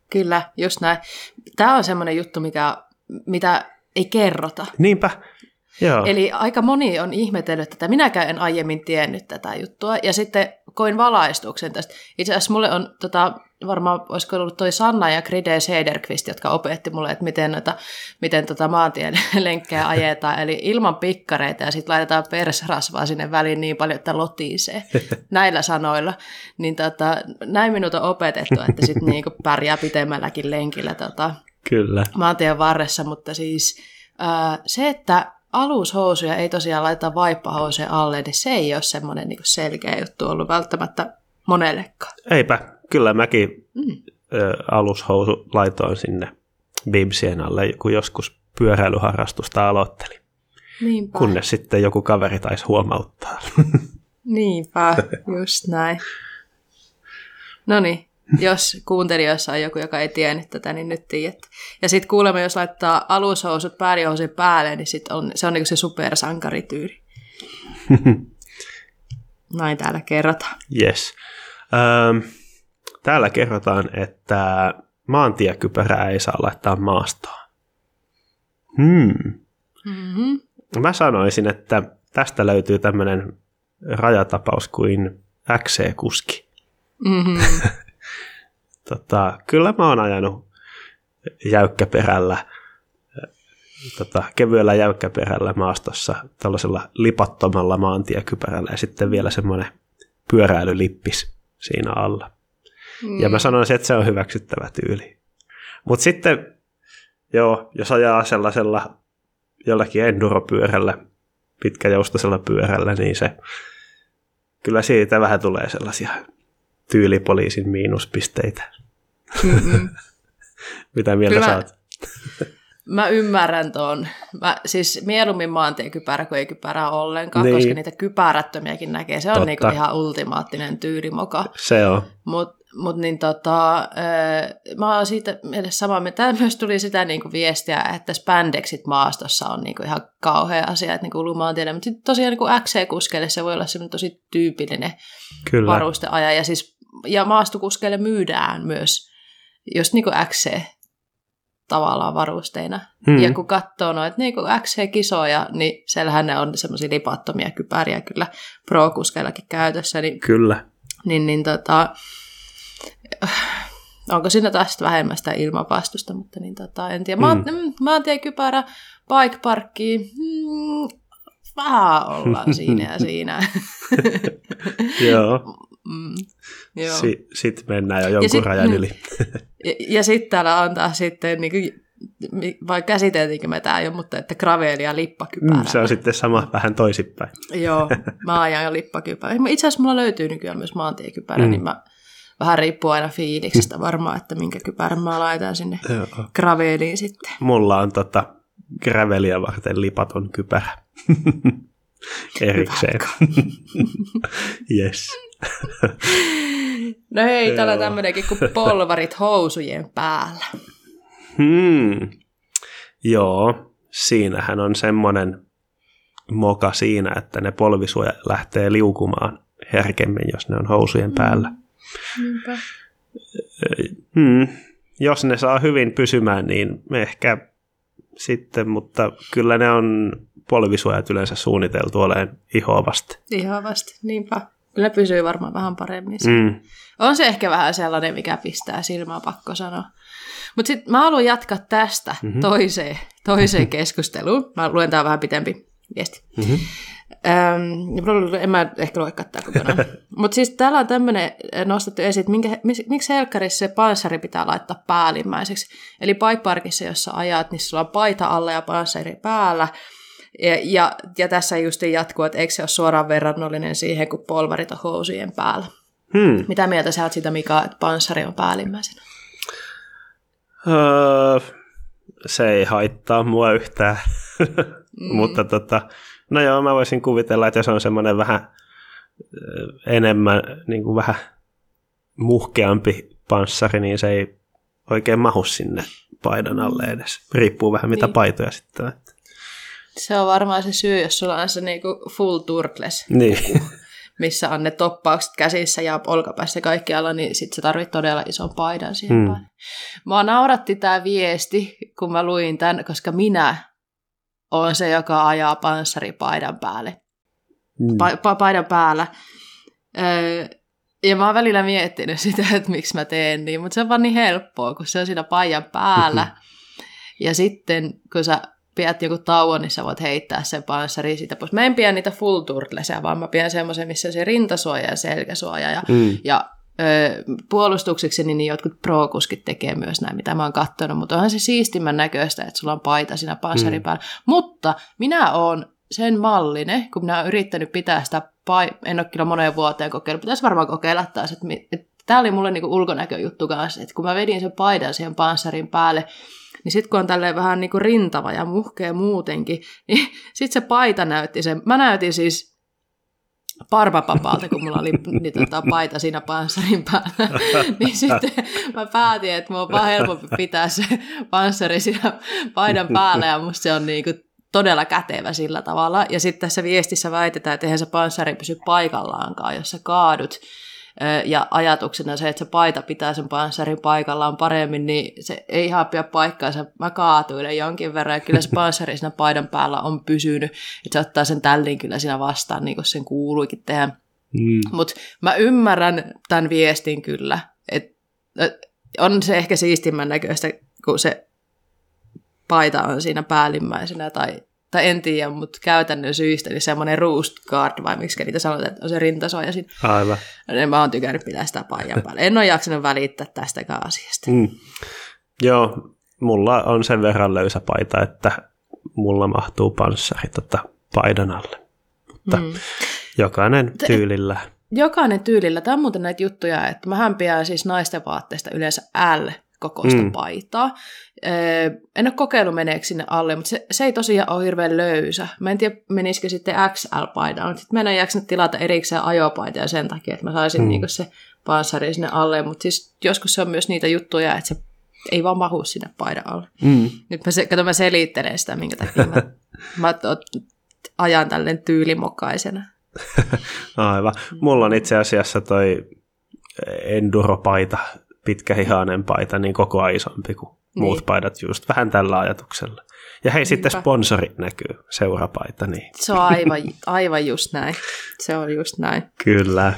Speaker 1: Kyllä, just näin. Tämä on semmoinen juttu, mikä, mitä ei kerrota.
Speaker 2: Niinpä, joo.
Speaker 1: Eli aika moni on ihmetellyt tätä. Minäkään en aiemmin tiennyt tätä juttua. Ja sitten koin valaistuksen tästä. Itse asiassa mulle on, tota, varmaan olisiko ollut toi Sanna ja Gride Sederqvist, jotka opetti mulle, että miten, noita, miten tota maantien lenkkejä ajetaan. Eli ilman pikkareita ja sitten laitetaan persrasvaa sinne väliin niin paljon, että lotisee. Näillä sanoilla. Niin tota, näin minut on opetettu, että sitten niinku pärjää pitemmälläkin lenkillä tota,
Speaker 2: Kyllä.
Speaker 1: maantien varressa, mutta siis ää, se, että alushousuja ei tosiaan laiteta vaippahousuja alle, niin se ei ole semmoinen niin selkeä juttu ollut välttämättä monellekaan.
Speaker 2: Eipä, kyllä mäkin
Speaker 1: Mm.
Speaker 2: ö, alushousu laitoin sinne bibsien alle, kun joskus pyöräilyharrastusta aloittelin.
Speaker 1: Niinpä.
Speaker 2: Kunnes sitten joku kaveri taisi huomauttaa.
Speaker 1: Niinpä, just näin. No niin, jos kuuntelijoissa on joku, joka ei tiennyt tätä, niin nyt tiedät. Ja sitten kuulemma, jos laittaa alushousut päälihousujen päälle, niin sit on, se on niin se supersankarityyli. Näin täällä kerrotaan.
Speaker 2: Yes. Öö, täällä kerrotaan, että maantiekypärää ei saa laittaa maastoon. Hmm.
Speaker 1: Mm-hmm.
Speaker 2: Mä sanoisin, että tästä löytyy tämmöinen rajatapaus kuin XC-kuski.
Speaker 1: Mm-hmm.
Speaker 2: Tota, kyllä mä oon ajanut jäykkäperällä, tota, kevyellä jäykkäperällä maastossa tällaisella lipattomalla maantiekypärällä ja sitten vielä semmoinen pyöräilylippis siinä alla.
Speaker 1: Mm.
Speaker 2: Ja mä sanoisin, että se on hyväksyttävä tyyli. Mutta sitten, joo, jos ajaa sellaisella jollakin enduropyörällä, pitkäjoustosella pyörällä, niin se kyllä siitä vähän tulee sellaisia tyylipoliisin miinuspisteitä. Mitä mieltä kyllä, saat?
Speaker 1: Mä ymmärrän tuon. Mä, siis mieluummin maantiekypärä kuin ei kypärä ollenkaan, niin. koska niitä kypärättömiäkin näkee. Se on niinku ihan ultimaattinen tyylimoka.
Speaker 2: Se on.
Speaker 1: Mutta mut niin tota, mä oon siitä mielessä samaa mieltä. myös tuli sitä niinku viestiä, että spandexit maastossa on niinku ihan kauhea asia, että niinku lumaantielle. Mutta sitten tosiaan niinku XC-kuskeille se voi olla semmoinen tosi tyypillinen Kyllä. varusteaja. Ja, siis, ja maastokuskeille myydään myös just niinku XC tavallaan varusteina. Hmm. Ja kun katsoo noita niin XC-kisoja, niin siellähän ne on semmoisia lipattomia kypäriä kyllä pro-kuskeillakin käytössä. Niin,
Speaker 2: kyllä.
Speaker 1: Niin, niin tota, onko siinä taas vähemmän sitä ilmapastusta, mutta niin tota, en tiedä. Hmm. Maantiekypärä, bike parkki, hmm, vähän ollaan siinä ja siinä.
Speaker 2: Joo. Mm, joo. Si- sitten mennään jo jonkun ja sit, rajan yli.
Speaker 1: ja, ja sitten täällä on taas sitten, niin kuin, vai käsiteltiinkö me tämä jo, mutta että graveeli ja lippakypärä. Mm,
Speaker 2: se on sitten sama vähän toisinpäin.
Speaker 1: joo, mä ajan jo lippakypärä. Itse asiassa mulla löytyy nykyään myös maantiekypärä, mm. niin mä vähän riippuu aina fiiliksestä varmaan, että minkä kypärän mä laitan sinne graveeliin sitten.
Speaker 2: Mulla on tota gravelia varten lipaton kypärä. Erikseen. yes.
Speaker 1: no hei, täällä tämmöinenkin kuin polvarit housujen päällä.
Speaker 2: Hmm. Joo, siinähän on semmoinen moka siinä, että ne polvisuoja lähtee liukumaan herkemmin, jos ne on housujen päällä. Niinpä. Hmm. Jos ne saa hyvin pysymään, niin ehkä sitten, mutta kyllä ne on polvisuojat yleensä suunniteltu olemaan ihoavasti.
Speaker 1: Ihoavasti, niinpä. Kyllä pysyy varmaan vähän paremmin. Mm. On se ehkä vähän sellainen, mikä pistää silmää, pakko sanoa. Mutta sitten mä haluan jatkaa tästä mm-hmm. toiseen, toiseen keskusteluun. Mä luen tää vähän pitempi viesti. Mm-hmm. Ähm, en mä ehkä lue kattaa kokonaan. Mutta siis täällä on tämmöinen nostettu esiin, että minkä, miksi helkkarissa se panssari pitää laittaa päällimmäiseksi. Eli bike parkissa, jossa ajat, niin sulla on paita alla ja panssari päällä. Ja, ja, ja tässä just jatkuu, että eikö se ole suoraan verrannollinen siihen, kun polvarit on housujen päällä. Hmm. Mitä mieltä sä oot siitä, Mika, että panssari on päällimmäisenä?
Speaker 2: Öö, se ei haittaa mua yhtään. mm. Mutta tota, no joo, mä voisin kuvitella, että jos on semmoinen vähän enemmän, niin kuin vähän muhkeampi panssari, niin se ei oikein mahu sinne paidan alle edes. Riippuu vähän mitä niin. paitoja sitten.
Speaker 1: Se on varmaan se syy, jos sulla on se niinku full turtles, niin. missä on ne toppaukset käsissä ja olkapäässä kaikkialla, niin sitten se tarvitsee todella ison paidan siihen hmm. Mua nauratti tämä viesti, kun mä luin tämän, koska minä olen se, joka ajaa panssaripaidan päälle. Hmm. Pa- pa- paidan päällä. Öö, ja mä oon välillä miettinyt sitä, että miksi mä teen niin, mutta se on vaan niin helppoa, kun se on siinä paijan päällä. ja sitten, kun sä pidät joku tauon, niin sä voit heittää sen panssari siitä pois. Mä en pidä niitä full turtlesia, vaan mä pidän semmoisen, missä on se rintasuoja ja selkäsuoja. Ja, mm. ja ö, puolustukseksi niin jotkut pro-kuskit tekee myös näin, mitä mä oon katsonut, mutta onhan se siistimmän näköistä, että sulla on paita siinä panssarin mm. päällä. Mutta minä oon sen mallinen, kun minä olen yrittänyt pitää sitä, pai- en ole kyllä moneen vuoteen kokeillut, pitäisi varmaan kokeilla taas, että, että tämä oli mulle niinku ulkonäköjuttu kanssa, että kun mä vedin sen paidan siihen panssarin päälle, niin sitten kun on tälleen vähän niin kuin rintava ja muhkea muutenkin, niin sitten se paita näytti sen. Mä näytin siis parvapapalta, kun mulla oli niin, tota, paita siinä panssarin päällä. niin sitten mä päätin, että mulla on vaan helpompi pitää se panssari siinä paidan päällä ja musta se on niin kuin todella kätevä sillä tavalla. Ja sitten tässä viestissä väitetään, että eihän se panssari pysy paikallaankaan, jos sä kaadut ja ajatuksena se, että se paita pitää sen panssarin paikallaan paremmin, niin se ei ihan pidä paikkaansa. Mä kaatuin jonkin verran, ja kyllä se panssari siinä paidan päällä on pysynyt, että se ottaa sen tällin kyllä siinä vastaan, niin kuin sen kuuluikin tehdä. Mm. Mutta mä ymmärrän tämän viestin kyllä, että on se ehkä siistimmän näköistä, kun se paita on siinä päällimmäisenä tai tai en tiedä, mutta käytännön syistä, niin semmoinen roost guard, vai miksi niitä sanotaan, että on se rintasuoja siinä.
Speaker 2: Aivan.
Speaker 1: Niin mä oon tykännyt pitää sitä paijan päälle. En ole jaksanut välittää tästäkään asiasta. Mm.
Speaker 2: Joo, mulla on sen verran löysä paita, että mulla mahtuu panssari tota paidan alle. Mutta mm. jokainen tyylillä.
Speaker 1: Jokainen tyylillä. Tämä on muuten näitä juttuja, että mä pidän siis naisten vaatteista yleensä L kokoista mm. paitaa. En ole kokeillut meneekö sinne alle, mutta se, se ei tosiaan ole hirveän löysä. Mä en tiedä, menisikö sitten XL-paidaan, mutta sitten mä en jaksanut tilata erikseen ajopaita sen takia, että mä saisin mm. niinku se panssari sinne alle, mutta siis joskus se on myös niitä juttuja, että se ei vaan mahu sinne paidan alle. Mm. Nyt mä, se, kato, mä selittelen sitä, minkä takia mä, mä ajan tälleen tyylimokaisena.
Speaker 2: Aivan. Mulla on itse asiassa toi enduropaita, pitkähihainen paita, niin koko ajan isompi kuin niin. muut paidat just vähän tällä ajatuksella. Ja hei, Niinpä. sitten sponsori näkyy, seurapaita. Niin.
Speaker 1: Se on aivan, aivan just näin. Se on just näin.
Speaker 2: Kyllä.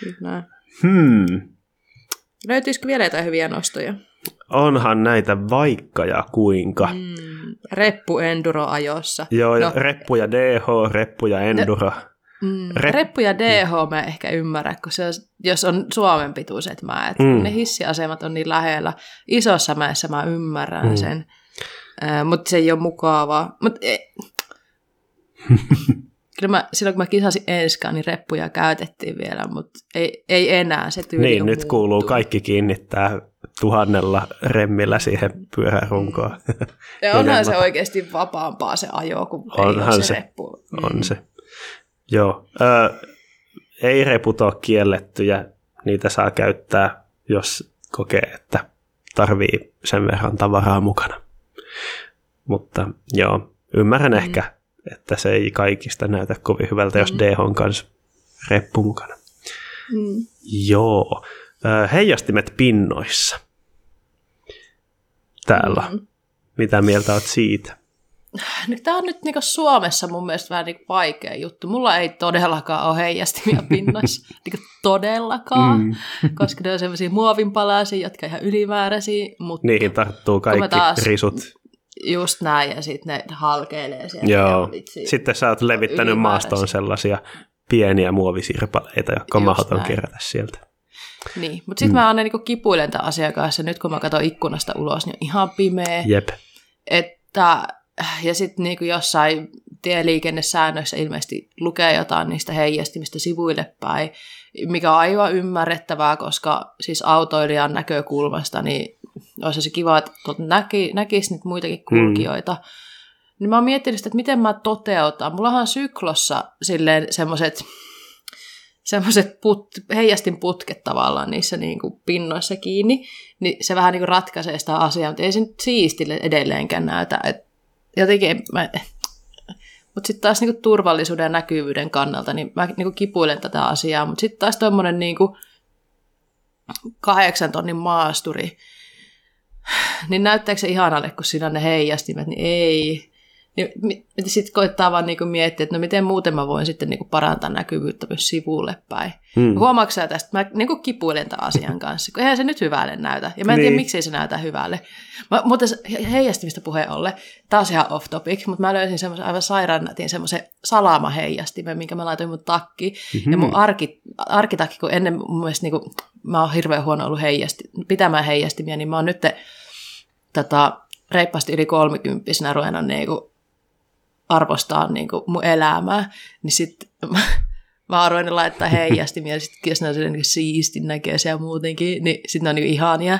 Speaker 1: Kyllä. Hmm. Löytyisikö vielä jotain hyviä nostoja?
Speaker 2: Onhan näitä vaikka ja kuinka.
Speaker 1: Mm, reppu enduro ajossa.
Speaker 2: Joo, no, reppu ja DH, reppu ja enduro. No,
Speaker 1: mm, Rep- reppu ja DH mä ehkä ymmärrän, kun se on, jos on Suomen pituiset mäet. Mm. Ne hissiasemat on niin lähellä. Isossa mäessä mä ymmärrän mm. sen, äh, mutta se ei ole mukavaa. Mut, e- Kyllä mä, silloin kun mä kisasin enskaan, niin reppuja käytettiin vielä, mutta ei, ei enää se tyyli
Speaker 2: Niin, nyt muuttuu. kuuluu kaikki kiinnittää tuhannella remmillä siihen pyörärunkoon.
Speaker 1: Ja onhan se oikeasti vapaampaa se ajo, kun onhan ei se, se reppu.
Speaker 2: On mm. se. Joo. Ö, ei reput ole kiellettyjä, niitä saa käyttää, jos kokee, että tarvii sen verran tavaraa mukana. Mutta joo, ymmärrän mm. ehkä että se ei kaikista näytä kovin hyvältä, jos mm. DH on kanssa reppu mukana. Mm. Joo. Heijastimet pinnoissa. Täällä. Mm. Mitä mieltä olet siitä?
Speaker 1: Tämä on nyt niin Suomessa mun mielestä vähän niin vaikea juttu. Mulla ei todellakaan ole heijastimia pinnoissa. niin todellakaan. Mm. koska ne on sellaisia muovinpalaisia, jotka ihan ylimääräisiä. Mutta
Speaker 2: Niihin tarttuu kaikki taas, risut
Speaker 1: Just näin, ja sitten ne halkeilee sieltä.
Speaker 2: Joo. Sitten sä oot levittänyt maastoon sellaisia pieniä muovisirpaleita, jotka on mahdoton kerätä sieltä.
Speaker 1: Niin, mutta sitten mm. mä aina niinku kipuilen tämän asiakkaassa, nyt kun mä katson ikkunasta ulos, niin on ihan pimeä.
Speaker 2: Jep.
Speaker 1: Että, ja sitten niinku jossain tieliikennesäännöissä ilmeisesti lukee jotain niistä heijastimista sivuille päin, mikä on aivan ymmärrettävää, koska siis autoilijan näkökulmasta niin olisi se kiva, että näki, näkisi niitä muitakin mm. kulkijoita. Mm. Niin mä oon miettinyt sitä, että miten mä toteutan. Mullahan on syklossa silleen semmoiset semmoiset put, heijastin putket tavallaan niissä niin kuin pinnoissa kiinni, niin se vähän niin kuin ratkaisee sitä asiaa, mutta ei se nyt siistille edelleenkään näytä. Et jotenkin mä, mutta sitten taas niinku turvallisuuden ja näkyvyyden kannalta, niin mä niinku kipuilen tätä asiaa. Mutta sitten taas tuommoinen niinku kahdeksan tonnin maasturi, niin näyttääkö se ihanalle, kun siinä on ne heijastimet, niin ei. Niin, sitten koittaa vaan niinku miettiä, että no miten muuten mä voin sitten niinku parantaa näkyvyyttä myös sivulle päin. Hmm. Huomaatko sä tästä? Mä niinku kipuilen tämän asian kanssa, kun eihän se nyt hyvälle näytä. Ja mä en niin. tiedä, miksi se näytä hyvälle. Mä, mutta heijastimista puheen olle, taas ihan off topic, mutta mä löysin semmoisen aivan sairaan nätin semmoisen salamaheijastimen, minkä mä laitoin mun takki. Mm-hmm. Ja mun arki, arkitakki, kun ennen mun mielestä niinku, mä oon hirveän huono ollut heijasti, pitämään heijastimia, niin mä oon nyt tota, reippaasti yli kolmikymppisenä ruvennut niinku arvostaa niinku mun elämää, niin sitten mä, ruvennut laittaa heijastimia, ja sitten jos ne on niin siistin näköisiä muutenkin, niin sitten ne on niinku ihania.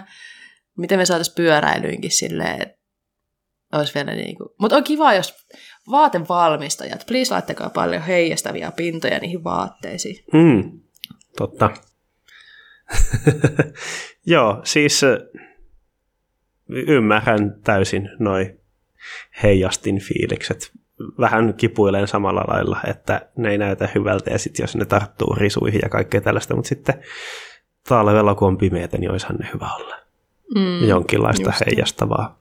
Speaker 1: Miten me saataisiin pyöräilyynkin silleen, että olisi vielä niin kuin... Mutta on kiva, jos vaatevalmistajat, please laittakaa paljon heijastavia pintoja niihin vaatteisiin.
Speaker 2: Mm, totta. Joo, siis ymmärrän täysin noin heijastin fiilikset. Vähän kipuilen samalla lailla, että ne ei näytä hyvältä ja sitten jos ne tarttuu risuihin ja kaikkea tällaista, mutta sitten talvella kun on pimeätä, niin olisihan ne hyvä olla. Mm, Jonkinlaista heijastavaa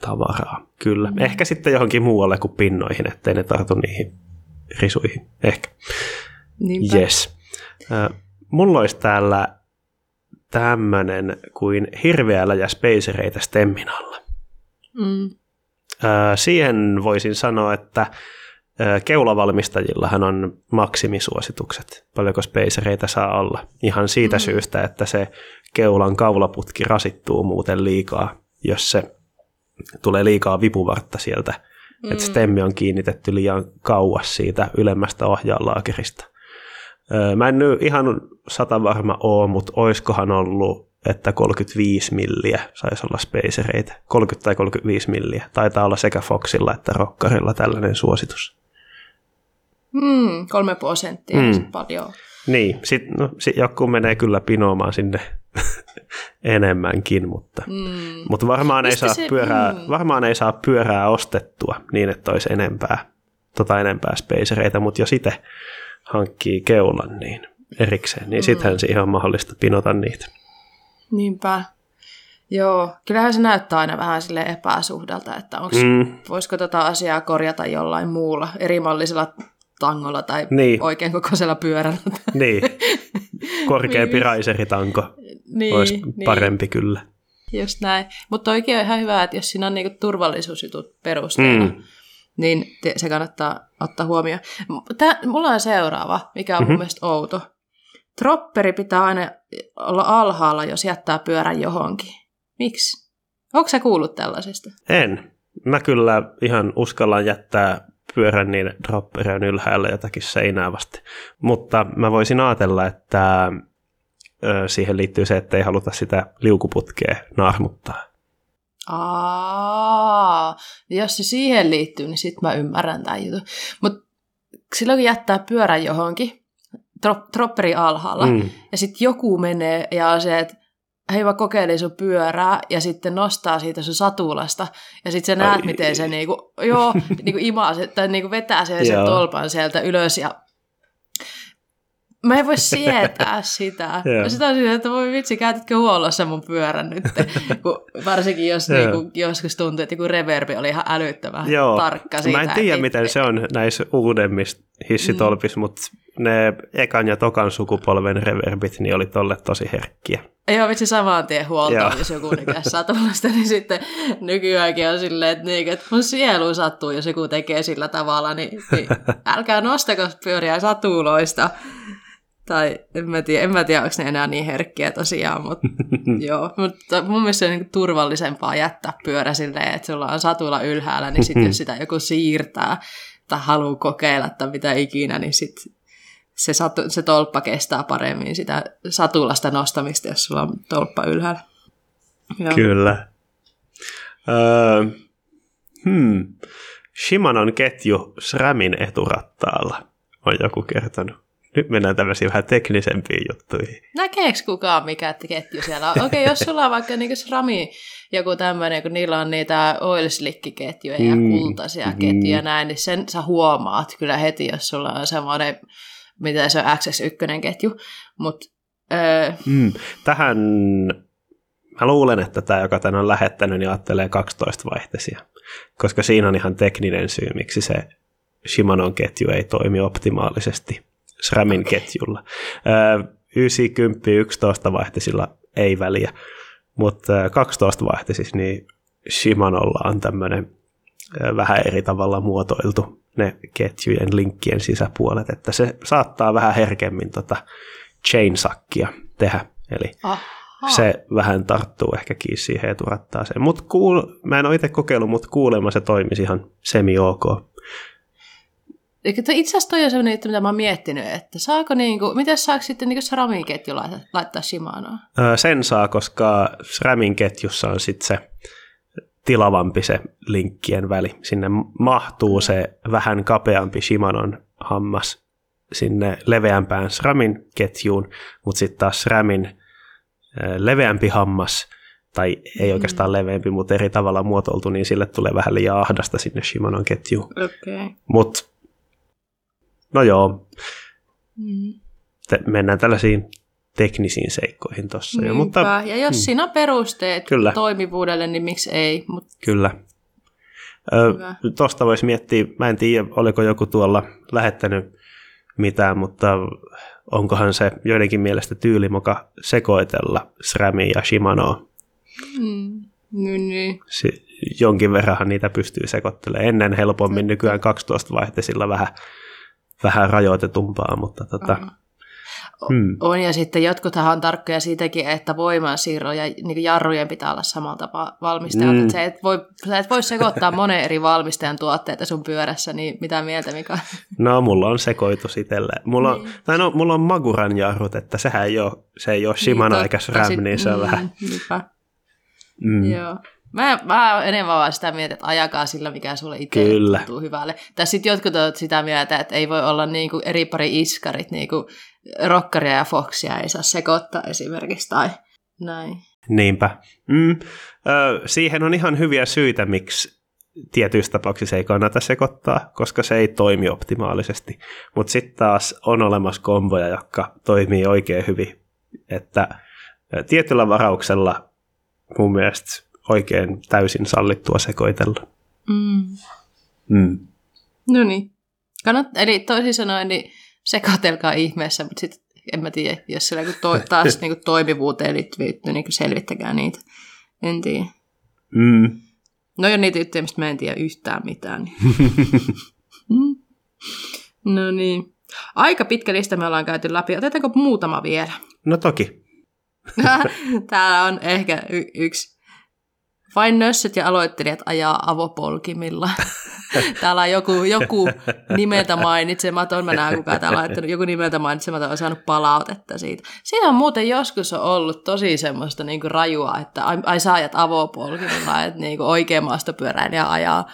Speaker 2: tavaraa, kyllä. Mm. Ehkä sitten johonkin muualle kuin pinnoihin, ettei ne tartu niihin risuihin. Ehkä. Niinpä. Yes. mulla olisi täällä tämmöinen kuin hirveällä ja spacereitä stemmin alla. Mm. Siihen voisin sanoa, että keulavalmistajillahan on maksimisuositukset, paljonko spacereita saa olla. Ihan siitä mm. syystä, että se keulan kaulaputki rasittuu muuten liikaa, jos se tulee liikaa vipuvartta sieltä mm. että stemmi on kiinnitetty liian kauas siitä ylemmästä ohjaalaakerista. Mä en nyt ihan sata varma ole, mutta oiskohan ollut, että 35 milliä saisi olla spacereita. 30 tai 35 milliä. Taitaa olla sekä Foxilla että Rockarilla tällainen suositus.
Speaker 1: Mm, kolme prosenttia mm. paljon.
Speaker 2: Niin, sitten no, sit joku menee kyllä pinoamaan sinne enemmänkin, mutta, mm. mutta varmaan, ei saa se, pyörää, mm. varmaan ei saa pyörää ostettua niin, että olisi enempää, tota enempää spacereita, mutta jos itse hankkii keulan niin erikseen, niin mm. sittenhän siihen on mahdollista pinota niitä.
Speaker 1: Niinpä. Joo, kyllähän se näyttää aina vähän sille epäsuhdalta, että onks, mm. voisiko tätä asiaa korjata jollain muulla erimallisella tangolla tai niin. oikein kokoisella pyörällä.
Speaker 2: Niin, korkeampi niin. raiseritanko niin, olisi niin. parempi kyllä.
Speaker 1: Just näin. Mutta oikein on ihan hyvä, että jos siinä on niinku turvallisuusjutut perusteena, mm. niin se kannattaa ottaa huomioon. Tää, mulla on seuraava, mikä on mm-hmm. mun mielestä outo. Tropperi pitää aina olla alhaalla, jos jättää pyörän johonkin. Miksi? Onko sä kuullut tällaisesta?
Speaker 2: En. Mä kyllä ihan uskallan jättää pyörän niin dropperi on ylhäällä jotakin seinää vasti. Mutta mä voisin ajatella, että siihen liittyy se, että ei haluta sitä liukuputkea naarmuttaa.
Speaker 1: Aa, jos se siihen liittyy, niin sitten mä ymmärrän tämän jutun. Mutta silloin kun jättää pyörän johonkin, tropperi alhaalla, mm. ja sitten joku menee ja on se, että hei mä kokeilin sun pyörää ja sitten nostaa siitä sun satulasta ja sitten sä näet, Ai. miten se niinku, joo, niinku imaa se, tai niinku vetää sen, sen tolpan sieltä ylös ja Mä en voi sietää sitä. Yeah. Sitä on sitä, että voi vitsi, käytätkö huollossa mun pyörän nyt? Kun, varsinkin jos niinku, joskus tuntuu, että reverbi oli ihan älyttömän Joo. tarkka siitä.
Speaker 2: Mä en tiedä, että... miten se on näissä uudemmissa hissitolpissa, mm. mutta ne ekan ja tokan sukupolven reverbit niin oli tolle tosi herkkiä.
Speaker 1: Joo, vitsi samaan tien huoltoon, jos joku nykäisi satulasta, niin sitten nykyäänkin on silleen, että, niin, että mun sielu sattuu, jos joku tekee sillä tavalla, niin, niin älkää nostako pyöriä satuloista. Tai en mä tiedä, en mä tiedä onko ne enää niin herkkiä tosiaan, mutta joo. Mutta mun mielestä se on niin turvallisempaa jättää pyörä silleen, että sulla on satula ylhäällä, niin sitten jos sitä joku siirtää tai haluaa kokeilla tai mitä ikinä, niin sitten se, satu, se tolppa kestää paremmin sitä satulasta nostamista, jos sulla on tolppa ylhäällä.
Speaker 2: Joo. Kyllä. Öö, hmm. Shimanon ketju SRAMin eturattaalla on joku kertonut. Nyt mennään tämmöisiin vähän teknisempiin juttuihin.
Speaker 1: Näkeekö kukaan mikä ketju siellä on? Okei, okay, jos sulla on vaikka niin SRAMi joku tämmöinen, kun niillä on niitä oil ketjuja mm, ja kultaisia mm. ketjuja näin, niin sen sä huomaat kyllä heti, jos sulla on semmoinen mitä se on XS1-ketju. Mut, öö...
Speaker 2: mm, tähän mä luulen, että tämä, joka tämän on lähettänyt, niin ajattelee 12 vaihteisia, koska siinä on ihan tekninen syy, miksi se Shimanon ketju ei toimi optimaalisesti SRAMin ketjulla. Öö, 90 11 vaihteisilla ei väliä, mutta 12 vaihteisissa niin Shimanolla on tämmöinen vähän eri tavalla muotoiltu ne ketjujen linkkien sisäpuolet, että se saattaa vähän herkemmin tota chainsakkia tehdä, eli Aha. se vähän tarttuu ehkä kiinni siihen eturattaaseen. Mut kuul, mä en ole itse kokeillut, mutta kuulemma se toimisi ihan semi-ok.
Speaker 1: Itse asiassa toi on sellainen juttu, mitä mä oon miettinyt, että saako niinku, miten saako sitten niinku SRAMin ketju laittaa Shimanoa?
Speaker 2: sen saa, koska SRAMin ketjussa on sitten se tilavampi se linkkien väli. Sinne mahtuu se vähän kapeampi Shimanon hammas sinne leveämpään SRAMin ketjuun, mutta sitten taas SRAMin leveämpi hammas, tai ei mm. oikeastaan leveämpi, mutta eri tavalla muotoiltu, niin sille tulee vähän liian ahdasta sinne Shimanon ketjuun.
Speaker 1: Okay.
Speaker 2: Mutta no joo, mm. mennään tällaisiin teknisiin seikkoihin tuossa.
Speaker 1: Ja, mutta, ja jos hmm. siinä on perusteet Kyllä. toimivuudelle, niin miksi ei? Mut...
Speaker 2: Kyllä. Tuosta voisi miettiä, mä en tiedä, oliko joku tuolla lähettänyt mitään, mutta onkohan se joidenkin mielestä tyylimuka sekoitella SRAMia ja Shimanoa.
Speaker 1: Mm. Niin, niin.
Speaker 2: Si- jonkin verran niitä pystyy sekoittelemaan. Ennen helpommin, nykyään 12 vaihteisilla vähän, vähän rajoitetumpaa, mutta tota, Hmm.
Speaker 1: On, ja sitten jotkuthan on tarkkoja siitäkin, että voimansiirro ja niin jarrujen pitää olla samalla tapaa valmistajalta.
Speaker 2: Mm.
Speaker 1: Mm. Se et voi, sä et voi sekoittaa monen eri valmistajan tuotteita sun pyörässä, niin mitä mieltä Mika?
Speaker 2: No, mulla on sekoitus itselle. Mulla on,
Speaker 1: Niin.
Speaker 2: tai no, mulla on Maguran jarrut, että sehän ei ole, se ei ole Shimano
Speaker 1: Niin,
Speaker 2: eikä. SRAM, niin se on
Speaker 1: mm,
Speaker 2: vähän...
Speaker 1: niinpä.
Speaker 2: Mm.
Speaker 1: Joo. Mä, mä enemmän vaan sitä mieltä, että ajakaa sillä, mikä sulle itse
Speaker 2: Kyllä.
Speaker 1: tuntuu hyvälle. Tai sitten jotkut ovat sitä mieltä, että ei voi olla niinku eri pari iskarit, niinku rockaria ja foxia ei saa sekoittaa esimerkiksi, tai näin.
Speaker 2: Niinpä. Mm. Ö, siihen on ihan hyviä syitä, miksi tietyissä tapauksissa ei kannata sekoittaa, koska se ei toimi optimaalisesti. Mutta sitten taas on olemassa komboja, jotka toimii oikein hyvin. Että tietyllä varauksella mun mielestä oikein täysin sallittua sekoitella.
Speaker 1: Mm.
Speaker 2: Mm.
Speaker 1: No niin. Kannat, eli toisin sanoen, niin sekoitelkaa ihmeessä, mutta sitten en mä tiedä, jos siellä kun to, taas niin toimivuuteen juttuja, niin selvittäkää niitä. En tiedä.
Speaker 2: Mm.
Speaker 1: No on niitä juttuja, mistä mä en tiedä yhtään mitään. Niin. Mm. no niin. Aika pitkä lista me ollaan käyty läpi. Otetaanko muutama vielä?
Speaker 2: No toki.
Speaker 1: Täällä on ehkä y- yksi. Vain nössöt ja aloittelijat ajaa avopolkimilla. Täällä on joku, joku nimeltä mainitsematon, mä näen kuka täällä on laittanut, joku nimeltä mainitsematon on saanut palautetta siitä. Siinä on muuten joskus on ollut tosi semmoista niinku rajua, että ai, ai sä ajat avopolkimilla, että niinku oikein maastopyöräilijä ajaa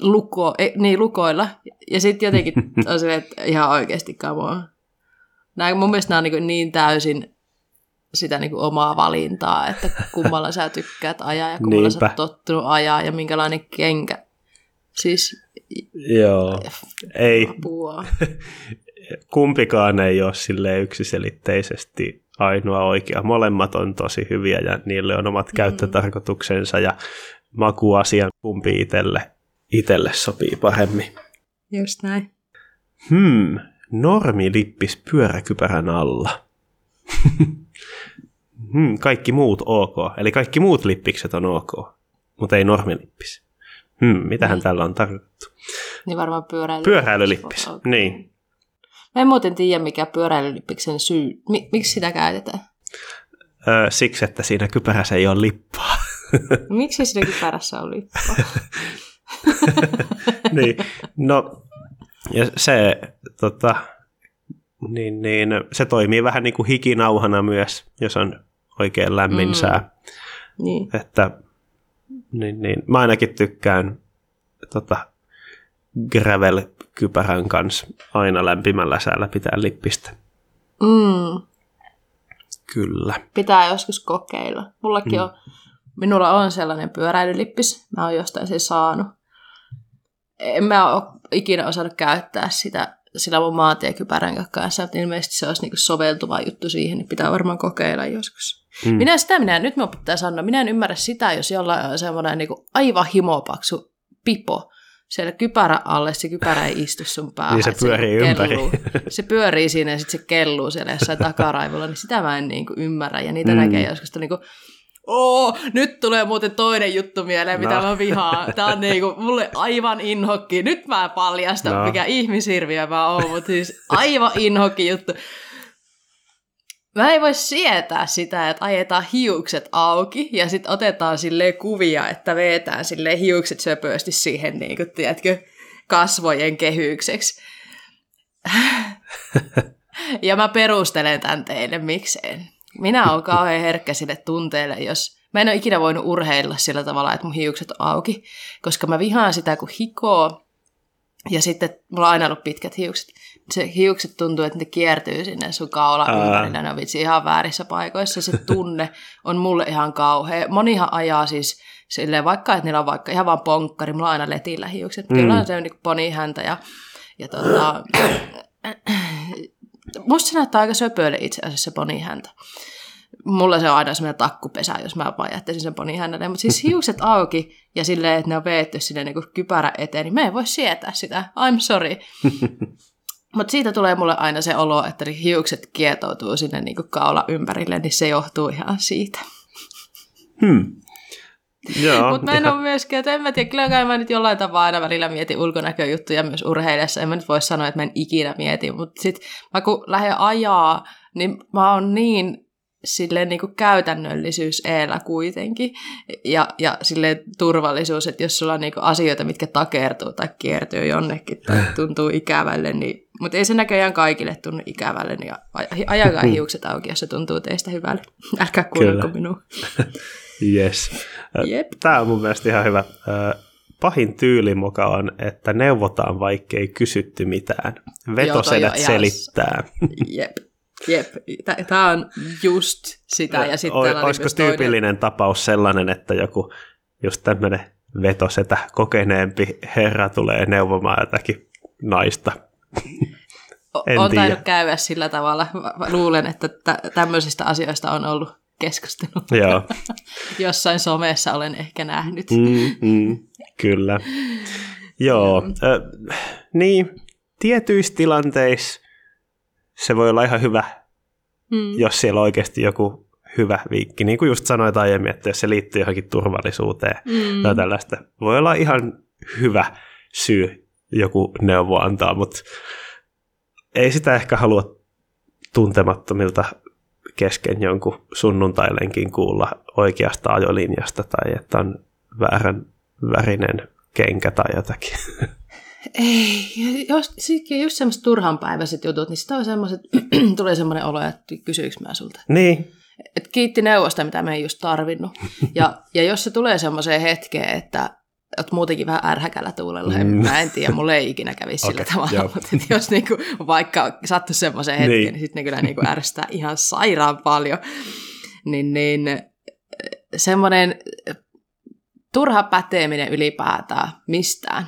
Speaker 1: luko, ei, niin, lukoilla. Ja sitten jotenkin on silleen, että ihan oikeasti kamoa. Nämä, mun mielestä nämä on niin, niin täysin sitä niin kuin omaa valintaa, että kummalla sä tykkäät ajaa ja kummalla sä
Speaker 2: Niinpä.
Speaker 1: oot tottunut ajaa ja minkälainen kenkä. Siis
Speaker 2: Joo. Ei,
Speaker 1: apua.
Speaker 2: kumpikaan ei ole sille yksiselitteisesti ainoa oikea. Molemmat on tosi hyviä ja niille on omat mm. käyttötarkoituksensa ja makuasian kumpi itselle, itselle sopii paremmin.
Speaker 1: Just näin.
Speaker 2: Hmm, normilippis pyöräkypärän alla. hmm, kaikki muut ok. Eli kaikki muut lippikset on ok, mutta ei normilippis. Hmm, mitähän
Speaker 1: Niin.
Speaker 2: tällä on tarkoitettu?
Speaker 1: Niin varmaan pyöräily.
Speaker 2: Pyöräilylippis,
Speaker 1: Okei.
Speaker 2: niin.
Speaker 1: Mä en muuten tiedä, mikä pyöräilylippiksen syy. Mi- miksi sitä käytetään?
Speaker 2: Ö, siksi, että siinä kypärässä ei ole lippaa.
Speaker 1: Miksi siinä kypärässä on lippaa?
Speaker 2: niin, no, ja se, tota, niin, niin, se toimii vähän niin kuin hikinauhana myös, jos on oikein lämmin
Speaker 1: Mm.
Speaker 2: sää.
Speaker 1: niin.
Speaker 2: Että, niin, niin, mä ainakin tykkään tota, gravel-kypärän kanssa aina lämpimällä säällä pitää lippistä.
Speaker 1: Mm.
Speaker 2: Kyllä.
Speaker 1: Pitää joskus kokeilla. Mullakin mm. on, minulla on sellainen pyöräilylippis. Mä oon jostain sen saanut. En mä ole ikinä osannut käyttää sitä sillä mun maantiekypärän kanssa, mutta ilmeisesti se olisi niinku soveltuva juttu siihen, niin pitää varmaan kokeilla joskus. Mm. Minä sitä minä, nyt minun pitää sanoa, minä en ymmärrä sitä, jos jollain on semmoinen niinku aivan himopaksu pipo siellä kypärä alle, se kypärä ei istu sun päähän.
Speaker 2: Niin se
Speaker 1: että
Speaker 2: pyörii
Speaker 1: niinku
Speaker 2: ympäri.
Speaker 1: kelluu. Se pyörii siinä ja sitten se kelluu siellä jossain takaraivolla, niin sitä mä en niinku ymmärrä. Ja niitä. Mm. näkee joskus, että niinku, Oo, nyt tulee muuten toinen juttu mieleen, mitä
Speaker 2: No.
Speaker 1: mä vihaan. Tää on niinku mulle aivan inhokki. Nyt mä paljastan, no. Mikä ihmishirviö mä oon, mutta siis aivan inhokki juttu. Mä ei voi sietää sitä, että ajetaan hiukset auki ja sitten otetaan sille kuvia, että vetään sille hiukset söpösti siihen, niin kuin, tiedätkö, kasvojen kehykseksi. ja mä perustelen tämän teille, mikseen. Minä olen kauhean herkkä sille tunteelle, jos... Mä en ole ikinä voinut urheilla sillä tavalla, että mun hiukset on auki, koska mä vihaan sitä, kun hikoo. Ja sitten mulla on aina ollut pitkät hiukset. Se hiukset tuntuu, että ne kiertyy sinne sun kaula ympärillä. Ne on vitsi ihan väärissä paikoissa. Se tunne on mulle ihan kauhea. Monihan ajaa siis silleen, vaikka että niillä on vaikka ihan vaan ponkkari. Mulla on aina letillä hiukset. Mm. Kyllä on se niin ponihäntä ja, ja tota, musta se näyttää aika söpöille itse asiassa se ponihäntä. Mulla se on aina semmoinen takkupesä, jos mä vaan jättäisin sen ponihännälle. Mutta siis hiukset auki ja silleen, että ne on veetty sinne niin kypärä eteen, niin mä en voi sietää sitä. I'm sorry. Mutta siitä tulee mulle aina se olo, että ne hiukset kietoutuu sinne niin kaula ympärille, niin se johtuu ihan siitä.
Speaker 2: Hmm.
Speaker 1: Mutta mä en ole myöskään, että en mä tiedä, kyllä kai mä nyt jollain tapaa aina välillä mietin ulkonäköjuttuja myös urheilessa. En mä nyt voi sanoa, että mä en ikinä mieti, mutta sit mä kun lähden ajaa, niin mä oon niin silleen niin kuin käytännöllisyys eellä kuitenkin. Ja, ja silleen turvallisuus, että jos sulla on niin kuin asioita, mitkä takertuu tai kiertyy jonnekin tai tuntuu ikävälle, niin mutta ei se näköjään kaikille tunnu ikävälle, niin aj- ajakaa hiukset auki, jos se tuntuu teistä hyvälle. Älkää kuunnelko minua.
Speaker 2: Yes.
Speaker 1: Jep.
Speaker 2: Tämä on mun mielestä ihan hyvä. Ö, Pahin tyylimoka on, että neuvotaan, vaikkei kysytty mitään. Vetosedät
Speaker 1: Joo,
Speaker 2: selittää.
Speaker 1: Jep. Jep. Tämä on just sitä. Ja sitten
Speaker 2: O- Olisiko
Speaker 1: myös toinen-
Speaker 2: tyypillinen tapaus sellainen, että joku just tämmöinen vetosetä kokeneempi herra tulee neuvomaan jotakin naista? En
Speaker 1: on
Speaker 2: tiedä.
Speaker 1: tainnut käydä sillä tavalla. Luulen, että tä- tämmöisistä asioista on ollut keskustelu.
Speaker 2: Joo,
Speaker 1: Jossain somessa olen ehkä nähnyt.
Speaker 2: mm, mm, kyllä. Joo, ö, niin, tietyissä tilanteissa se voi olla ihan hyvä,
Speaker 1: Mm.
Speaker 2: jos siellä on oikeasti joku hyvä vinkki. Niin kuin just sanoit aiemmin, että jos se liittyy johonkin turvallisuuteen
Speaker 1: Mm.
Speaker 2: tai tällaista, voi olla ihan hyvä syy joku neuvo antaa, mutta ei sitä ehkä halua tuntemattomilta kesken jonkun sunnuntailenkin kuulla oikeasta ajolinjasta tai että on väärän värinen kenkä tai jotakin.
Speaker 1: Ei, jos, sitkin just semmoiset turhanpäiväiset jutut, niin sitä on semmoiset, tulee semmoinen olo, että kysyykö mä sulta.
Speaker 2: niin,
Speaker 1: Et kiitti neuvosta, mitä me ei just tarvinnut. Ja, ja jos se tulee semmoiseen hetkeen, että oot muutenkin vähän ärhäkällä tuulella, mm. Mä en tiedä, mulle ei ikinä kävisi sillä tavalla,
Speaker 2: joo.
Speaker 1: mutta jos niinku, vaikka sattuisi semmoiseen hetkeen,
Speaker 2: Niin.
Speaker 1: niin, niin sitten ne kyllä niinku ärsyttää ihan sairaan paljon. Niin, niin semmoinen turha päteeminen ylipäätään mistään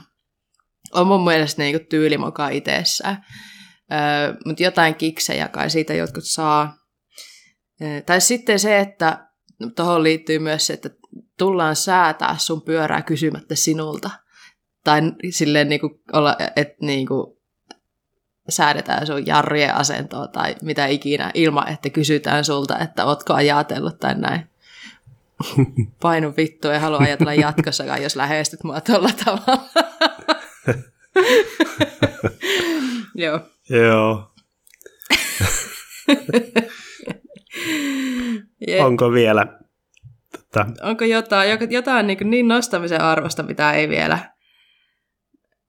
Speaker 1: on mun mielestä niinku tyylimoka itsessään. Öö, mutta jotain kiksejä kai siitä jotkut saa. Öö, tai sitten se, että tuohon liittyy myös se, että tullaan säätää sun pyörää kysymättä sinulta. Tai silleen niinku olla, että niinku säädetään sun jarrien asentoa tai mitä ikinä ilman, että kysytään sulta, että ootko ajatellut tai näin. Painu vittu, ei halua ajatella jatkossakaan, jos lähestyt mua tuolla tavalla. Joo.
Speaker 2: joo.
Speaker 1: Je-
Speaker 2: Onko vielä tota,
Speaker 1: Onko jotain, jotain niin, niin nostamisen arvosta, mitä ei vielä,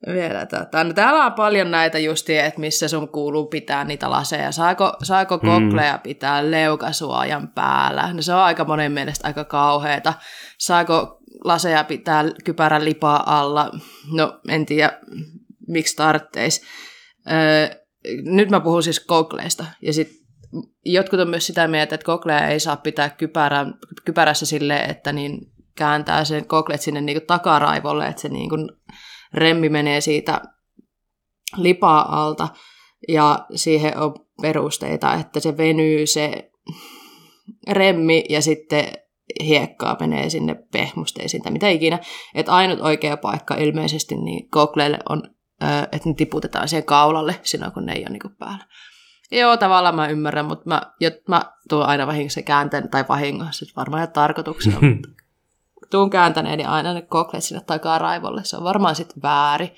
Speaker 1: vielä tota. no, täällä on paljon näitä justia, että missä sun kuuluu pitää niitä laseja. Saako, saako
Speaker 2: Mm.
Speaker 1: kokleja pitää leukasuojan päällä? No se on aika monen mielestä aika kauheata. Saako laseja pitää kypärän lipaa alla? No en tiedä, miksi tartteis. Öö, nyt mä puhun siis kokleista. Ja sit jotkut on myös sitä mieltä, että kokleja ei saa pitää kypärän, kypärässä silleen, että niin kääntää sen koklet sinne niin takaraivolle, että se niin kuin remmi menee siitä lipaa alta. Ja siihen on perusteita, että se venyy se remmi ja sitten hiekkaa menee sinne pehmusteisiin tai mitä ikinä. Että ainut oikea paikka ilmeisesti niin kokleille on, että ne tiputetaan siihen kaulalle silloin, kun ne ei ole niin päällä. Joo, tavallaan mä ymmärrän, mutta mä, jot, mä tuon aina vahingossa kääntän, tai vahingossa, varmaan tarkoituksena, mutta tuun kääntäneeni aina ne kokleet sinne takaraivolle, se on varmaan sitten väärin.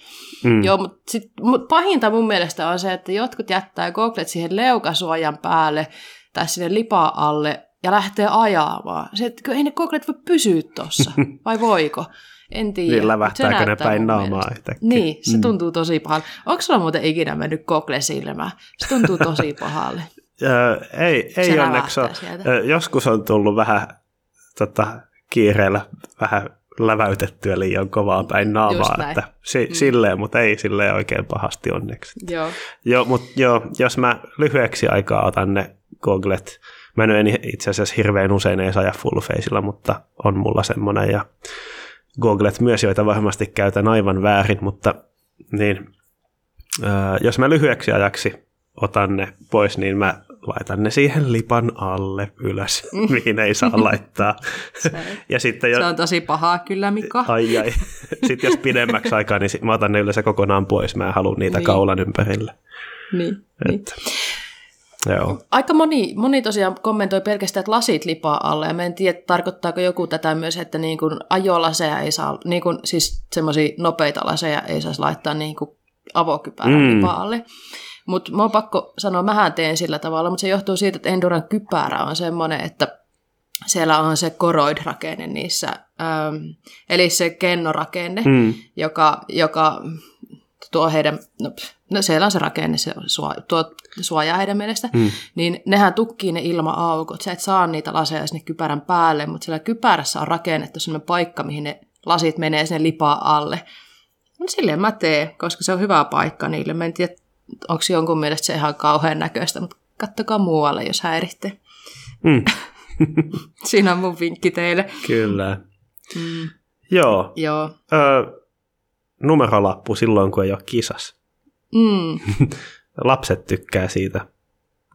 Speaker 2: mm,
Speaker 1: Joo, mutta sit, mut pahinta mun mielestä on se, että jotkut jättää koklet siihen leukasuojan päälle tai sinne lipaa alle ja lähtee ajamaan. Se, että ei ne koklet voi pysyä tossa, vai voiko? En tiedä.
Speaker 2: niin
Speaker 1: mut
Speaker 2: lävähtääkö ne päin naamaa yhtäkkiä?
Speaker 1: Niin, se
Speaker 2: Mm.
Speaker 1: tuntuu tosi pahalle. Onko sulla muuten ikinä mennyt kokle silmään? Se tuntuu tosi pahalle.
Speaker 2: Öö, ei, ei
Speaker 1: Se
Speaker 2: onneksi ole. Öö, joskus on tullut vähän tota, kiireellä vähän läväytettyä liian kovaa päin naamaa, että si-
Speaker 1: Mm.
Speaker 2: silleen, mutta ei silleen oikein pahasti onneksi.
Speaker 1: Joo.
Speaker 2: Joo, mutta joo, jos mä lyhyeksi aikaa otan ne googlet, mä en itse asiassa hirveän usein edes aja full faceilla, mutta on mulla semmoinen ja googlet myös, joita varmasti käytän aivan väärin, mutta niin, ää, jos mä lyhyeksi ajaksi otan ne pois, niin mä laitan ne siihen lipan alle ylös, mihin ei saa laittaa.
Speaker 1: Se,
Speaker 2: Ja sitten jo,
Speaker 1: se on tosi pahaa kyllä, Mika.
Speaker 2: ai ai, sitten jos pidemmäksi aikaa, niin mä otan ne yleensä kokonaan pois, mä en halua niitä
Speaker 1: Niin.
Speaker 2: kaulan ympärille.
Speaker 1: Niin, niin.
Speaker 2: Joo.
Speaker 1: Aika moni, moni tosiaan kommentoi pelkästään, että lasit lipaa alle, ja mä en tiedä, tarkoittaako joku tätä myös, että niin kuin ajolaseja ei saa, niin kuin, siis semmoisia nopeita laseja ei saisi laittaa niin kuin avokypärän mm. lipaa alle. Mutta mä oon pakko sanoa, mähän teen sillä tavalla, mutta se johtuu siitä, että Enduran kypärä on semmoinen, että siellä on se koroid-rakenne niissä, ähm, eli se kennorakenne, mm. joka, joka tuo heidän, no, no siellä on se rakenne, se suo, tuo suojaa heidän mielestä, mm. niin nehän tukkii ne ilma-aukot. Sä et saa niitä laseja sinne kypärän päälle, mutta siellä kypärässä on rakennettu sellainen paikka, mihin ne lasit menee sinne lipaa alle. No silleen mä teen, koska se on hyvä paikka niille. Mä en tiedä, onko jonkun mielestä se ihan kauhean näköistä, mutta kattokaa muualle, jos häiritte. Mm. Siinä on mun vinkki teille.
Speaker 2: Kyllä. Mm. Joo.
Speaker 1: Joo.
Speaker 2: Ö, numerolappu silloin, kun ei ole kisas. Mm. Lapset tykkää siitä,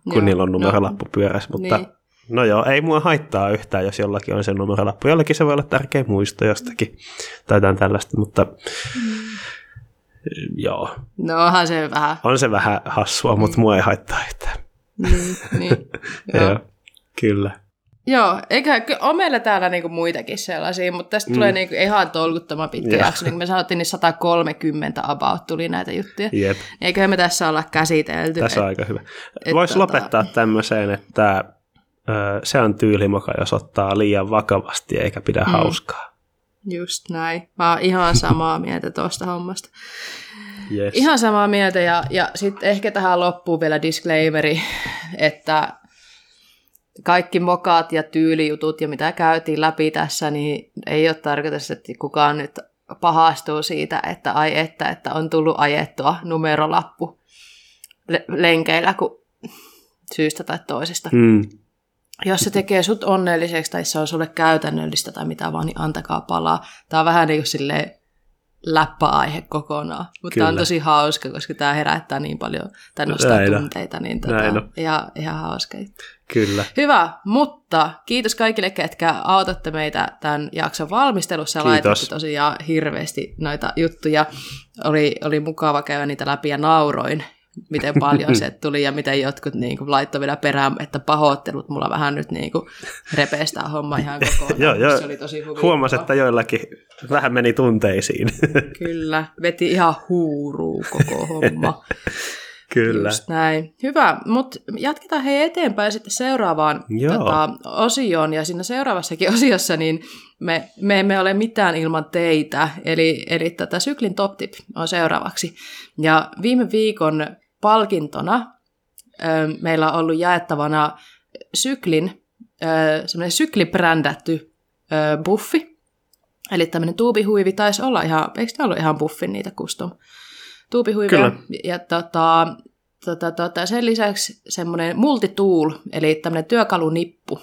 Speaker 2: kun joo, niillä on numerolappu no, pyörässä, mutta niin. no joo, ei mua haittaa yhtään, jos jollakin on se numerolappu. Jollakin se voi olla tärkeä muisto jostakin tai jotain tällaista, mutta mm. joo.
Speaker 1: No onhan se vähän.
Speaker 2: On se vähän hassua, mm. mutta mua ei haittaa yhtään.
Speaker 1: Niin, niin. joo. joo.
Speaker 2: Kyllä.
Speaker 1: Joo, eikä ole meillä täällä niinku muitakin sellaisia, mutta tästä mm. tulee niinku ihan tolkuttoman pitkä yeah. jakso. Niin kuin me sanottiin, niin 130 about tuli näitä juttuja.
Speaker 2: Yep.
Speaker 1: Eiköhän me tässä olla käsitelty.
Speaker 2: Tässä on aika hyvä. Voisi tota... lopettaa tämmöiseen, että ö, se on tyylimoka, jos ottaa liian vakavasti eikä pidä mm. hauskaa.
Speaker 1: Just näin. Mä oon ihan samaa mieltä tuosta hommasta. Yes. Ihan samaa mieltä ja, ja sitten ehkä tähän loppuu vielä disclaimeri, että kaikki mokaat ja tyylijutut ja mitä käytiin läpi tässä, niin ei ole tarkoitus, että kukaan nyt pahastuu siitä, että ai että, että on tullut ajettua numerolappu lenkeillä kun syystä tai toisesta. Mm. Jos se tekee sut onnelliseksi tai se on sulle käytännöllistä tai mitä vaan, niin antakaa palaa. Tämä on vähän niin kuin silleen läppäaihe kokonaan. Mutta tämä on tosi hauska, koska tämä herättää niin paljon, tai nostaa Näin tunteita, niin tota, ihan, ihan hauska.
Speaker 2: Kyllä.
Speaker 1: Hyvä, mutta kiitos kaikille, ketkä autatte meitä tämän jakson valmistelussa ja laitatte tosiaan hirveästi noita juttuja. Oli, oli mukava käydä niitä läpi ja nauroin miten paljon se tuli ja miten jotkut niin kuin, laittoi vielä perään, että pahoittelut mulla vähän nyt niin kuin, repeestää homma ihan kokonaan.
Speaker 2: joo, joo. Se oli tosi Huomasi, että joillakin vähän meni tunteisiin.
Speaker 1: Kyllä, veti ihan huuruu koko homma.
Speaker 2: Kyllä.
Speaker 1: Just näin. Hyvä, mutta jatketaan hei eteenpäin sitten seuraavaan tota, osioon. Ja siinä seuraavassakin osiossa niin me, me emme ole mitään ilman teitä. Eli, eli tätä syklin top tip on seuraavaksi. Ja viime viikon palkintona ö, meillä on ollut jaettavana syklin, semmoinen syklibrändätty ö, buffi. Eli tämmöinen tuubihuivi taisi olla ihan, eikö ne ollut ihan buffin niitä custom tuubihuiveja. Kyllä. Ja tota, tota, tota, sen lisäksi semmoinen multitool, eli tämmöinen työkalunippu.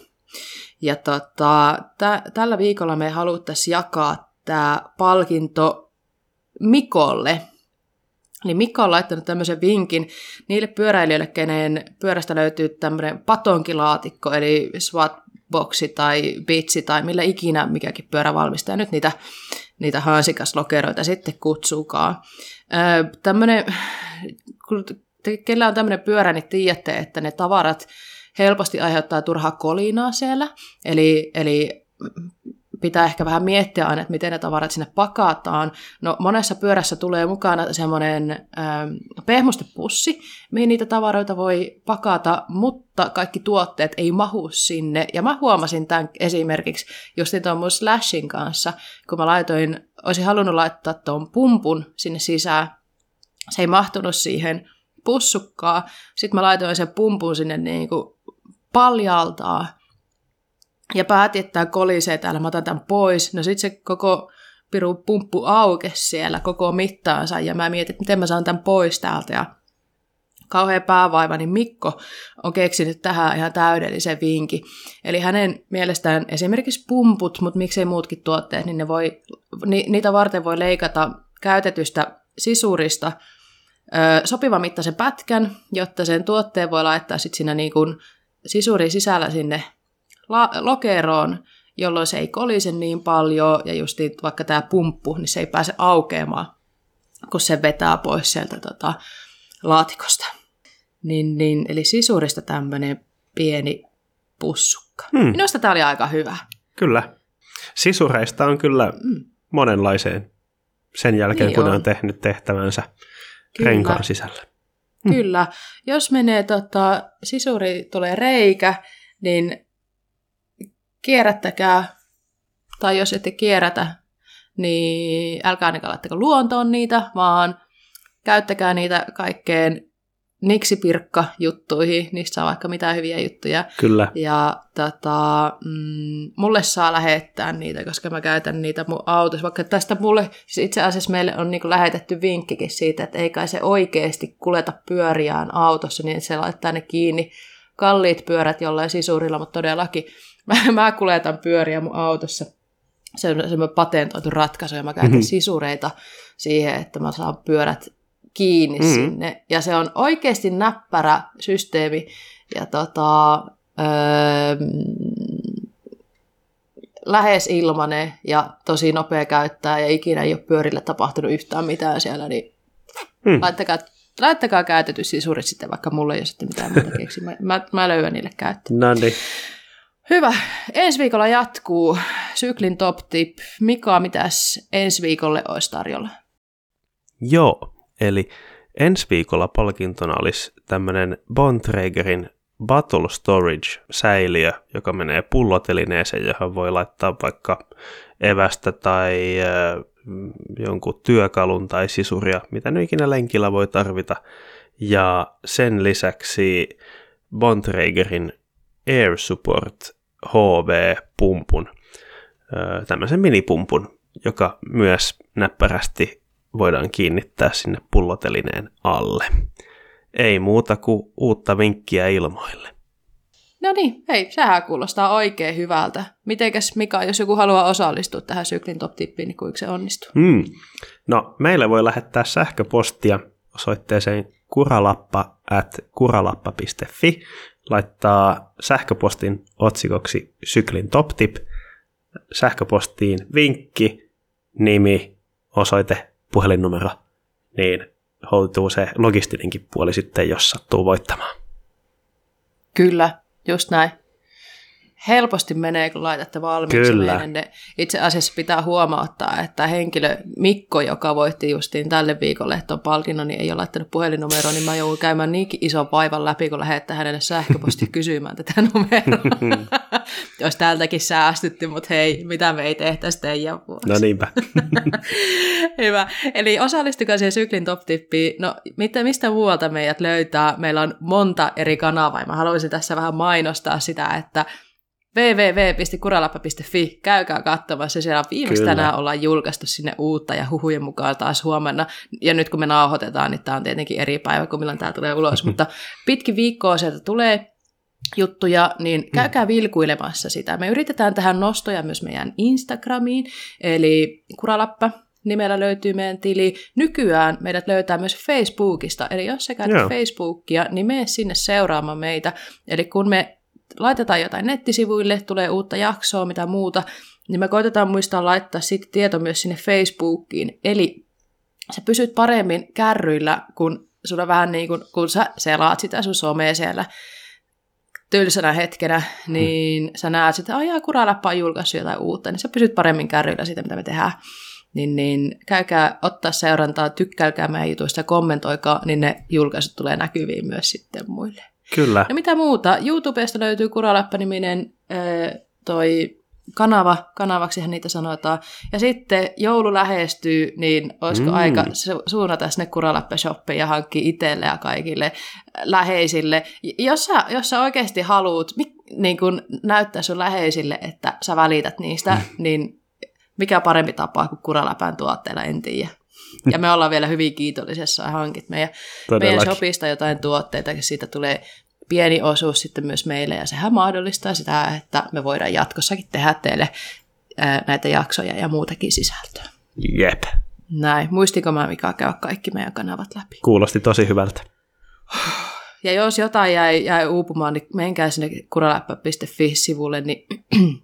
Speaker 1: Ja tota, tä, tällä viikolla me haluttaisiin jakaa tämä palkinto Mikolle. Eli Mikko on laittanut tämmöisen vinkin niille pyöräilijöille, kenen pyörästä löytyy tämmöinen patonkilaatikko, eli swatboxi tai bitsi tai millä ikinä mikäkin pyörävalmistaja nyt niitä, niitä hansikaslokeroita sitten kutsukaan. Tämmöinen, kun te, kellä on tämmöinen pyörä, niin tiedätte, että ne tavarat helposti aiheuttaa turhaa kolinaa siellä. Eli, eli pitää ehkä vähän miettiä aina, että miten ne tavarat sinne pakataan. No monessa pyörässä tulee mukana semmoinen ähm, pehmustepussi, mihin niitä tavaroita voi pakata, mutta kaikki tuotteet ei mahu sinne. Ja mä huomasin tämän esimerkiksi just tuon Slashin kanssa, kun mä laitoin, olisin halunnut laittaa tuon pumpun sinne sisään. Se ei mahtunut siihen pussukkaa. Sitten mä laitoin sen pumpun sinne niin kuin paljaltaa ja päätin, että tämä kolisee täällä, mä otan tämän pois. No sitten se koko piru pumppu aukesi siellä koko mittaansa ja mä mietin, että miten mä saan tämän pois täältä ja kauhean päävaiva, niin Mikko on keksinyt tähän ihan täydellisen vinkin. Eli hänen mielestään esimerkiksi pumput, mutta miksei muutkin tuotteet, niin ne voi, ni, niitä varten voi leikata käytetystä sisurista ö, sopivan mittaisen pätkän, jotta sen tuotteen voi laittaa sitten siinä niin kuin sisurin sisällä sinne la- lokeroon, jolloin se ei kolise niin paljon, ja just vaikka tämä pumppu, niin se ei pääse aukeamaan, kun se vetää pois sieltä tota, laatikosta. Niin, niin, eli sisurista tämmöinen pieni pussukka.
Speaker 2: Hmm.
Speaker 1: Minusta tämä oli aika hyvä.
Speaker 2: Kyllä. Sisureista on kyllä
Speaker 1: Mm.
Speaker 2: monenlaiseen sen jälkeen,
Speaker 1: Niin
Speaker 2: kun ne
Speaker 1: on.
Speaker 2: on tehnyt tehtävänsä
Speaker 1: Kyllä.
Speaker 2: renkaan sisällä. Mm.
Speaker 1: Kyllä. Jos menee tota, sisuri, tulee reikä, niin kierrättäkää, tai jos ette kierrätä, niin älkää ainakaan laittako luontoon niitä, vaan käyttäkää niitä kaikkeen niksipirkka-juttuihin, niistä saa vaikka mitään hyviä juttuja.
Speaker 2: Kyllä.
Speaker 1: Ja tota, mm, mulle saa lähettää niitä, koska mä käytän niitä mun autossa. Vaikka tästä mulle, siis itse asiassa meille on niinku lähetetty vinkkikin siitä, että ei kai se oikeasti kuleta pyöriään autossa, niin se laittaa ne kiinni kalliit pyörät jollain sisurilla, mutta todellakin mä, mä kuljetan pyöriä mun autossa. Se on semmoinen patentoitu ratkaisu ja mä käytän
Speaker 2: Mhm.
Speaker 1: sisureita siihen, että mä saan pyörät kiinni
Speaker 2: Mhm.
Speaker 1: sinne. Ja se on oikeasti näppärä systeemi. Ja tota, öö, lähes ilmanen ja tosi nopea käyttää ja ikinä ei ole pyörille tapahtunut yhtään mitään siellä, niin
Speaker 2: Hmm.
Speaker 1: laittakaa, laittakaa käytetyt sisurit sitten, vaikka mulle ei ole sitten mitään muuta keksi. Mä, mä, mä löydän niille käyttöä.
Speaker 2: No niin.
Speaker 1: Hyvä. Ensi viikolla jatkuu syklin top tip. Mika, mitäs ensi viikolle olisi tarjolla?
Speaker 2: Joo, eli ensi viikolla palkintona olisi tämmöinen Bontragerin Battle Storage-säiliö, joka menee pullotelineeseen, johon voi laittaa vaikka evästä tai äh, jonkun työkalun tai sisuria, mitä nyt ikinä lenkillä voi tarvita. Ja sen lisäksi Bontragerin Air Support HV-pumpun, tämmöisen minipumpun, joka myös näppärästi voidaan kiinnittää sinne pullotelineen alle. Ei muuta kuin uutta vinkkiä ilmoille.
Speaker 1: No niin, hei, sehän kuulostaa oikein hyvältä. Mitenkäs Mika, jos joku haluaa osallistua tähän syklin top tippiin, niin kuinka se onnistuu?
Speaker 2: Hmm. No, meille voi lähettää sähköpostia osoitteeseen kuralappa at kuralappa.fi, laittaa sähköpostin otsikoksi syklin top tip, sähköpostiin vinkki, nimi, osoite, puhelinnumero, niin hoituu se logistinenkin puoli sitten, jos sattuu voittamaan.
Speaker 1: Kyllä, just näin. Helposti menee, kun laitatte valmiiksi
Speaker 2: Kyllä.
Speaker 1: meidän. Ne, itse asiassa pitää huomauttaa, että henkilö Mikko, joka voitti justiin tälle viikolle tuon palkinnon, niin ei ole laittanut puhelinnumeroa, niin mä joudun käymään niinkin ison vaivan läpi, kun lähettää hänelle sähköpostia kysymään tätä numeroa. Olisi täältäkin säästytty, mutta hei, mitä me ei tehtäisi teidän vuoksi.
Speaker 2: No niinpä.
Speaker 1: Hyvä. Eli osallistukaa siihen syklin top tippiin. No, mitä, mistä muualta meidät löytää? Meillä on monta eri kanavaa. ja Mä haluaisin tässä vähän mainostaa sitä, että www.kuralappa.fi, käykää katsomassa. Siellä on viimeksi
Speaker 2: Kyllä.
Speaker 1: tänään ollaan julkaistu sinne uutta ja huhujen mukaan taas huomenna. Ja nyt kun me nauhoitetaan, niin tämä on tietenkin eri päivä kuin milloin tämä tulee ulos. Mutta pitkin viikkoa sieltä tulee juttuja, niin käykää vilkuilemassa sitä. Me yritetään tähän nostoja myös meidän Instagramiin, eli Kuralappa nimellä löytyy meidän tili. Nykyään meidät löytää myös Facebookista, eli jos sä käytät
Speaker 2: Joo.
Speaker 1: Facebookia, niin mene sinne seuraamaan meitä. Eli kun me laitetaan jotain nettisivuille, tulee uutta jaksoa, mitä muuta, niin me koitetaan muistaa laittaa sitten tieto myös sinne Facebookiin. Eli sä pysyt paremmin kärryillä, kun sulla vähän niin kuin, kun sä selaat sitä sun somea siellä tylsänä hetkenä, niin sä näet sitä, että Kuralappa on julkaissut jotain uutta, niin sä pysyt paremmin kärryillä siitä, mitä me tehdään. Niin, niin käykää ottaa seurantaa, tykkäilkää meidän jutuista ja kommentoikaa, niin ne julkaisut tulee näkyviin myös sitten muille.
Speaker 2: Kyllä.
Speaker 1: No mitä muuta? YouTubesta löytyy Kuralappa-niminen ö, toi kanava, kanavaksihan niitä sanotaan. Ja sitten joulu lähestyy, niin olisiko
Speaker 2: Mm.
Speaker 1: aika su- suunnata sinne Kuralappa-shoppeen ja hankkia itselle ja kaikille läheisille. Jos sä, jos sä oikeasti haluat niin kun näyttää sun läheisille, että sä välität niistä, niin mikä parempi tapa kuin Kuraläpän tuotteilla, en tiedä. Ja me ollaan vielä hyvin kiitollisessa hankit meidän meidän shopista jotain tuotteita, ja siitä tulee pieni osuus sitten myös meille, ja sehän mahdollistaa sitä, että me voidaan jatkossakin tehdä teille ää, näitä jaksoja ja muutakin sisältöä.
Speaker 2: Jep.
Speaker 1: Näin. Muistiko mä, mikä käy kaikki meidän kanavat läpi?
Speaker 2: Kuulosti tosi hyvältä.
Speaker 1: Ja jos jotain jäi, jäi uupumaan, niin menkää sinne kuraläppä.fi-sivulle, niin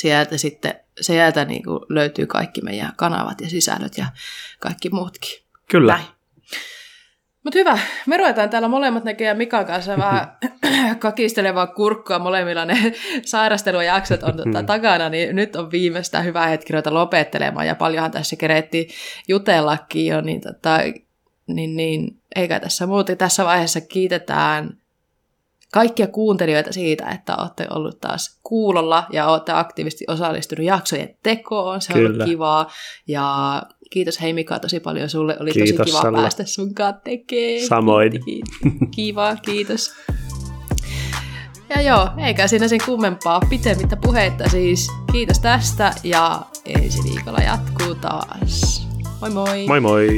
Speaker 1: sieltä sitten sieltä niin kuin löytyy kaikki meidän kanavat ja sisällöt ja kaikki muutkin.
Speaker 2: Kyllä.
Speaker 1: Näin. Mutta hyvä, me ruvetaan täällä molemmat näkemään Mikan kanssa vähän kakistelevaa kurkkua molemmilla ne sairastelujaksot on tota, takana, niin nyt on viimeistä hyvä hetki ruveta lopettelemaan ja paljonhan tässä kereetti jutellakin jo, niin, tota, niin, niin eikä tässä muuta. Tässä vaiheessa kiitetään kaikkia kuuntelijoita siitä, että olette ollut taas kuulolla ja olette aktiivisesti osallistunut jaksojen tekoon. Se on Kyllä. ollut kivaa. Ja kiitos hei Mika tosi paljon sulle. Oli kiitos, tosi kiva Salla. päästä kanssa tekemään.
Speaker 2: Samoin.
Speaker 1: Kiva, kiitos. Ja joo, eikä siinä sen kummempaa pitemmittä puhetta siis. Kiitos tästä ja ensi viikolla jatkuu taas. Moi moi!
Speaker 2: Moi moi!